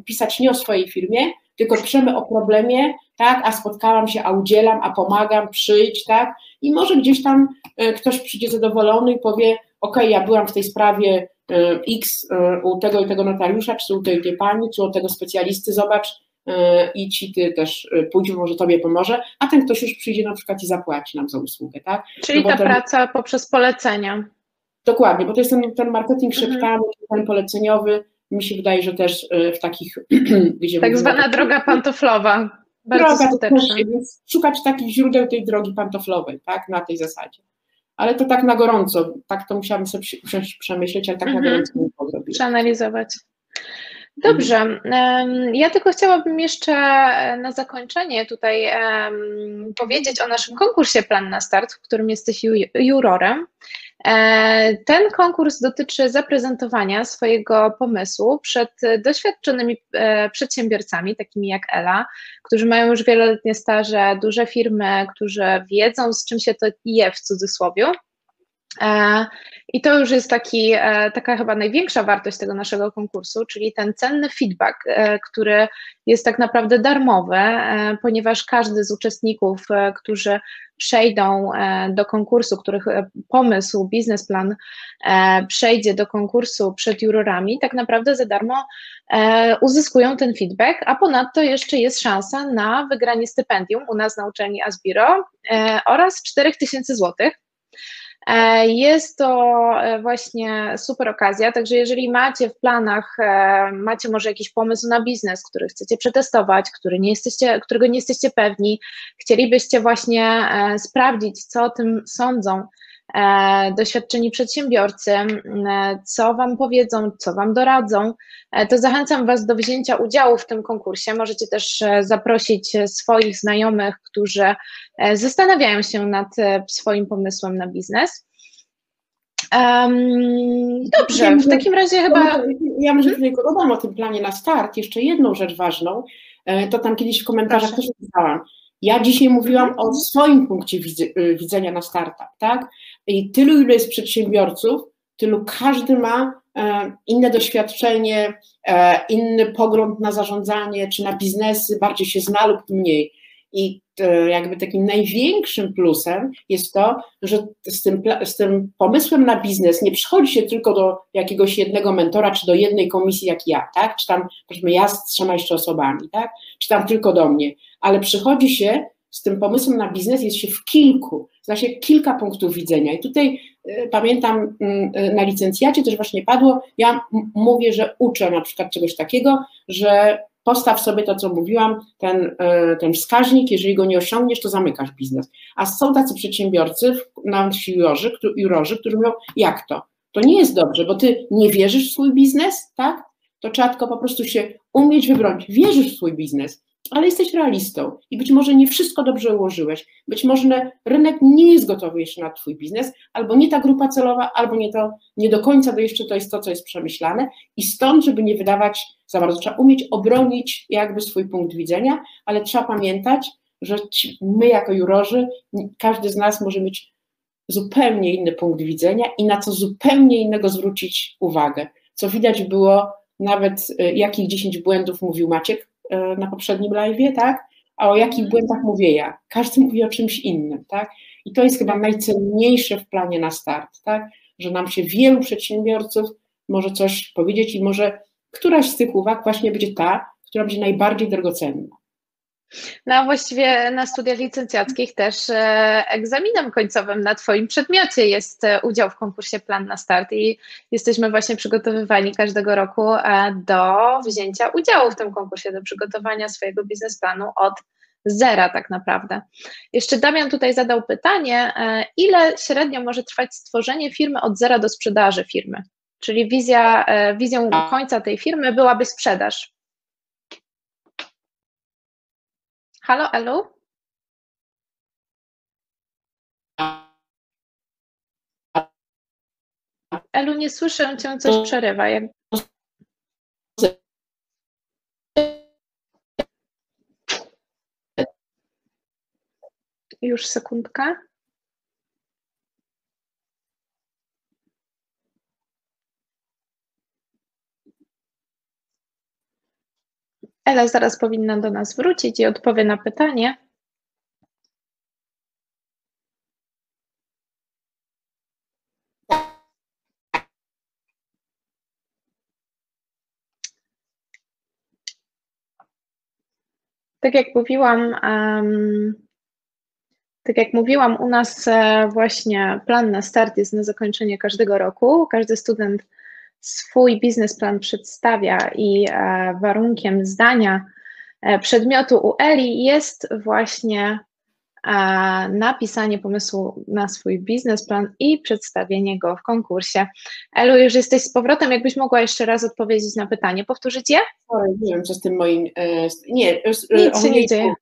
Speaker 2: pisać nie o swojej firmie, tylko piszemy o problemie, tak, a spotkałam się, a udzielam, a pomagam, przyjdź, tak, i może gdzieś tam e, ktoś przyjdzie zadowolony i powie, ok, ja byłam w tej sprawie E, X u tego i tego notariusza, czy u tej, tej pani, czy u tego specjalisty, zobacz i ci ty też pójdzie, może tobie pomoże, a ten ktoś już przyjdzie na przykład i zapłaci nam za usługę, tak?
Speaker 1: Czyli no ta ten, praca poprzez polecenia.
Speaker 2: Dokładnie, bo to jest ten, ten marketing mhm. szeptany, ten poleceniowy, mi się wydaje, że też w takich,
Speaker 1: gdzie... Tak zwana tak, droga pantoflowa. Bardzo droga, skuteczna.
Speaker 2: Więc szukać takich źródeł tej drogi pantoflowej, tak, na tej zasadzie ale to tak na gorąco, tak to musiałabym sobie przemyśleć, ale tak mhm. na gorąco nie było
Speaker 1: Przeanalizować. Dobrze. Ja tylko chciałabym jeszcze na zakończenie tutaj powiedzieć o naszym konkursie Plan na Start, w którym jesteś jurorem. E, ten konkurs dotyczy zaprezentowania swojego pomysłu przed doświadczonymi e, przedsiębiorcami, takimi jak Ela, którzy mają już wieloletnie staże, duże firmy, którzy wiedzą, z czym się to je w cudzysłowie. E, I to już jest taki, taka chyba największa wartość tego naszego konkursu, czyli ten cenny feedback, który jest tak naprawdę darmowy, ponieważ każdy z uczestników, którzy przejdą e, do konkursu, których e, pomysł, biznesplan e, przejdzie do konkursu przed jurorami, tak naprawdę za darmo uzyskują ten feedback, a ponadto jeszcze jest szansa na wygranie stypendium u nas na uczelni Asbiro oraz 4000 złotych. E, jest to e, właśnie super okazja, także jeżeli macie w planach, e, macie może jakiś pomysł na biznes, który chcecie przetestować, który nie jesteście, którego nie jesteście pewni, chcielibyście właśnie sprawdzić, co o tym sądzą doświadczeni przedsiębiorcy, co Wam powiedzą, co Wam doradzą, e, to zachęcam Was do wzięcia udziału w tym konkursie. Możecie też e, zaprosić swoich znajomych, którzy zastanawiają się nad swoim pomysłem na biznes. Um, dobrze, w takim razie chyba.
Speaker 2: Ja może tutaj dodam o tym planie na start jeszcze jedną rzecz ważną. E, to tam kiedyś w komentarzach Proszę. też napisałam. Ja dzisiaj mówiłam o swoim punkcie y, widzenia na startup, tak? I tylu, ile jest przedsiębiorców, tylu każdy ma e, inne doświadczenie, e, inny pogląd na zarządzanie czy na biznesy, bardziej się zna lub mniej. I jakby takim największym plusem jest to, że z tym, z tym pomysłem na biznes nie przychodzi się tylko do jakiegoś jednego mentora, czy do jednej komisji jak ja, tak? Czy tam, powiedzmy, ja z trzema jeszcze osobami, tak? Czy tam tylko do mnie, ale przychodzi się z tym pomysłem na biznes, jest się w kilku, zna się kilka punktów widzenia. I tutaj y, pamiętam y, na licencjacie też właśnie padło, ja mówię, że uczę na przykład czegoś takiego, że postaw sobie to, co mówiłam, ten, e, ten wskaźnik, jeżeli go nie osiągniesz, to zamykasz biznes. A są tacy przedsiębiorcy, nasi jurorzy, jurorzy, którzy mówią, jak to? To nie jest dobrze, bo ty nie wierzysz w swój biznes, tak? To trzeba tylko po prostu się umieć wybronić. Wierzysz w swój biznes, ale jesteś realistą i być może nie wszystko dobrze ułożyłeś. Być może rynek nie jest gotowy jeszcze na Twój biznes, albo nie ta grupa celowa, albo nie, to, nie do końca to jeszcze to jest to, co jest przemyślane. I stąd, żeby nie wydawać za bardzo, trzeba umieć obronić jakby swój punkt widzenia, ale trzeba pamiętać, że my jako jurorzy, każdy z nas może mieć zupełnie inny punkt widzenia i na co zupełnie innego zwrócić uwagę. Co widać było nawet, y, jakich 10 błędów mówił Maciek na poprzednim live, tak? A o jakich mhm. błędach mówię ja? Każdy mówi o czymś innym, tak? I to jest chyba najcenniejsze w planie na start, tak? Że nam się wielu przedsiębiorców może coś powiedzieć i może któraś z tych uwag właśnie będzie ta, która będzie najbardziej drogocenna.
Speaker 1: No a właściwie na studiach licencjackich też e, egzaminem końcowym na Twoim przedmiocie jest e, udział w konkursie Plan na Start i jesteśmy właśnie przygotowywani każdego roku e, do wzięcia udziału w tym konkursie, do przygotowania swojego biznesplanu od zera tak naprawdę. Jeszcze Damian tutaj zadał pytanie, ile średnio może trwać stworzenie firmy od zera do sprzedaży firmy? Czyli wizja, wizją końca tej firmy byłaby sprzedaż. Halo, Elu? Elu, nie słyszę cię, coś przerywa. Jak... Już sekundkę. Ela zaraz powinna do nas wrócić i odpowie na pytanie. Tak jak mówiłam, um, tak jak mówiłam, u nas e, właśnie plan na start jest na zakończenie każdego roku. Każdy student swój biznesplan przedstawia i e, warunkiem zdania e, przedmiotu u Eli jest właśnie e, napisanie pomysłu na swój biznesplan i przedstawienie go w konkursie. Elu, już jesteś z powrotem, jakbyś mogła jeszcze raz odpowiedzieć na pytanie. Powtórzyć je?
Speaker 2: nie wiem, co z tym moim... Nie,
Speaker 1: Nic się nie dzieje.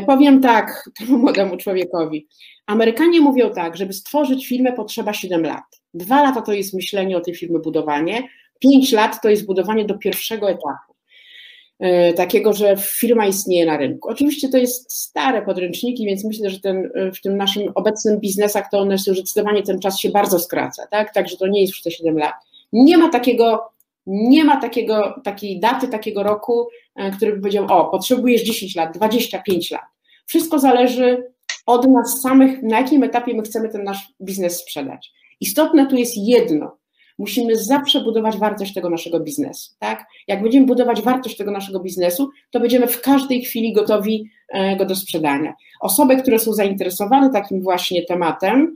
Speaker 2: Powiem tak temu młodemu człowiekowi. Amerykanie mówią tak, żeby stworzyć firmę potrzeba 7 lat. Dwa lata to jest myślenie o tej firmy, budowanie, pięć lat to jest budowanie do pierwszego etapu. E, takiego, że firma istnieje na rynku. Oczywiście to jest stare podręczniki, więc myślę, że ten, w tym naszym obecnym biznesach to one są zdecydowanie ten czas się bardzo skraca, tak? Także to nie jest już te 7 lat. Nie ma takiego, nie ma takiego, takiej daty, takiego roku, e, który by powiedział, o, potrzebujesz 10 lat, 25 lat. Wszystko zależy od nas samych, na jakim etapie my chcemy ten nasz biznes sprzedać. Istotne tu jest jedno. Musimy zawsze budować wartość tego naszego biznesu. Tak? Jak będziemy budować wartość tego naszego biznesu, to będziemy w każdej chwili gotowi e, go do sprzedania. Osoby, które są zainteresowane takim właśnie tematem,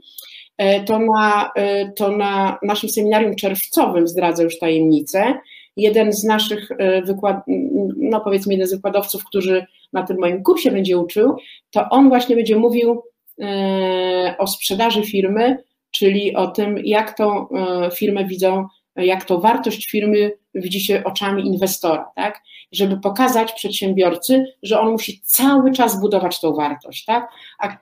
Speaker 2: to na, e, to na naszym seminarium czerwcowym zdradzę już tajemnicę. Jeden z naszych wykład, no powiedzmy, jeden z wykładowców, który na tym moim kursie będzie uczył, to on właśnie będzie mówił o sprzedaży firmy czyli o tym, jak tą e, firmę widzą, jak tą wartość firmy widzi się oczami inwestora, tak? Żeby pokazać przedsiębiorcy, że on musi cały czas budować tą wartość, tak? A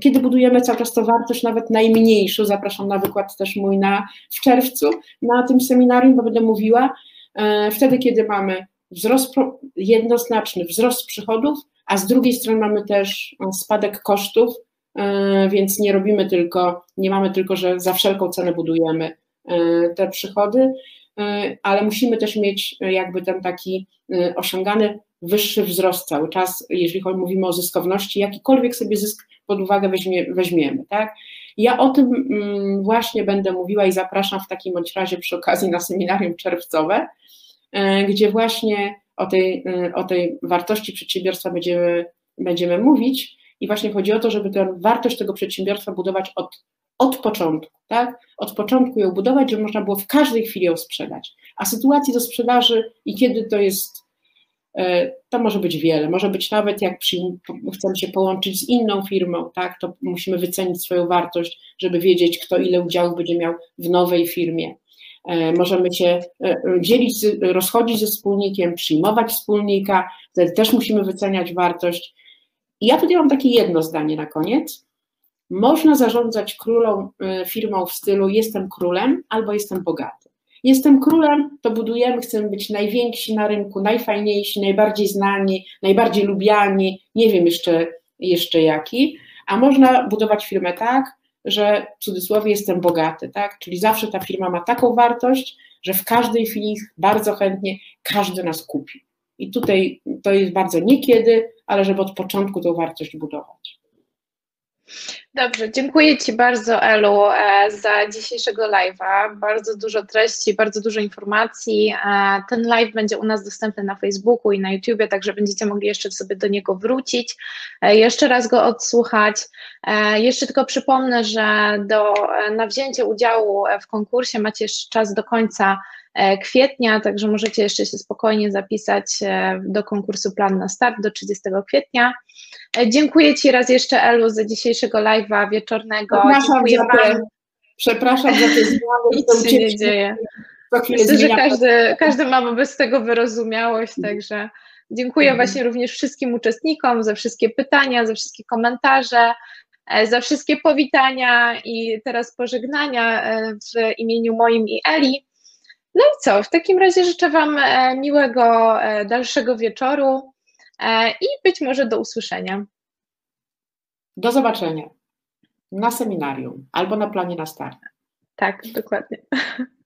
Speaker 2: kiedy budujemy cały czas to wartość, nawet najmniejszą, zapraszam na wykład też mój na, w czerwcu na tym seminarium, bo będę mówiła, e, wtedy, kiedy mamy wzrost jednoznaczny, wzrost przychodów, a z drugiej strony mamy też spadek kosztów, e, więc nie robimy tylko, nie mamy tylko, że za wszelką cenę budujemy te przychody, ale musimy też mieć jakby ten taki osiągany wyższy wzrost cały czas, jeżeli mówimy o zyskowności, jakikolwiek sobie zysk pod uwagę weźmie, weźmiemy. Tak? Ja o tym mm, właśnie będę mówiła i zapraszam w takim bądź razie przy okazji na seminarium czerwcowe, e, gdzie właśnie o tej, e, o tej wartości przedsiębiorstwa będziemy, będziemy mówić i właśnie chodzi o to, żeby tę wartość tego przedsiębiorstwa budować od, od początku, tak? Od początku ją budować, żeby można było w każdej chwili ją sprzedać. A sytuacji do sprzedaży i kiedy to jest to może być wiele. Może być nawet jak chcemy się połączyć z inną firmą, tak, to musimy wycenić swoją wartość, żeby wiedzieć, kto ile udziałów będzie miał w nowej firmie. E, możemy się e, dzielić, rozchodzić ze wspólnikiem, przyjmować wspólnika, wtedy też musimy wyceniać wartość. I ja tutaj mam takie jedno zdanie na koniec. Można zarządzać królą firmą w stylu jestem królem albo jestem bogaty. Jestem królem, to budujemy, chcemy być najwięksi na rynku, najfajniejsi, najbardziej znani, najbardziej lubiani, nie wiem jeszcze, jeszcze jaki, a można budować firmę tak, że w cudzysłowie jestem bogaty, tak? Czyli zawsze ta firma ma taką wartość, że w każdej chwili bardzo chętnie każdy nas kupi. I tutaj to jest bardzo niekiedy, ale żeby od początku tą wartość budować.
Speaker 1: Dobrze, dziękuję Ci bardzo, Elu, e, za dzisiejszego live'a. Bardzo dużo treści, bardzo dużo informacji. E, ten live będzie u nas dostępny na Facebooku i na YouTubie, także będziecie mogli jeszcze sobie do niego wrócić, e, jeszcze raz go odsłuchać. Jeszcze tylko przypomnę, że do, na wzięcie udziału w konkursie macie jeszcze czas do końca kwietnia, także możecie jeszcze się spokojnie zapisać do konkursu Plan na Start do 30 kwietnia. Dziękuję Ci raz jeszcze, Elu, za dzisiejszego live'a wieczornego.
Speaker 2: Przepraszam Dziękuję za te, przepraszam za te zmiany.
Speaker 1: Nic się nie dzieje. Myślę, że każdy, każdy ma wobec tego wyrozumiałość, także dziękuję mhm. właśnie również wszystkim uczestnikom za wszystkie pytania, za wszystkie komentarze, e, za wszystkie powitania i teraz pożegnania e, w imieniu moim i Eli. No i co, w takim razie życzę Wam e, miłego dalszego wieczoru. E, i być może do usłyszenia.
Speaker 2: Do zobaczenia na seminarium albo na planie na start.
Speaker 1: Tak, dokładnie.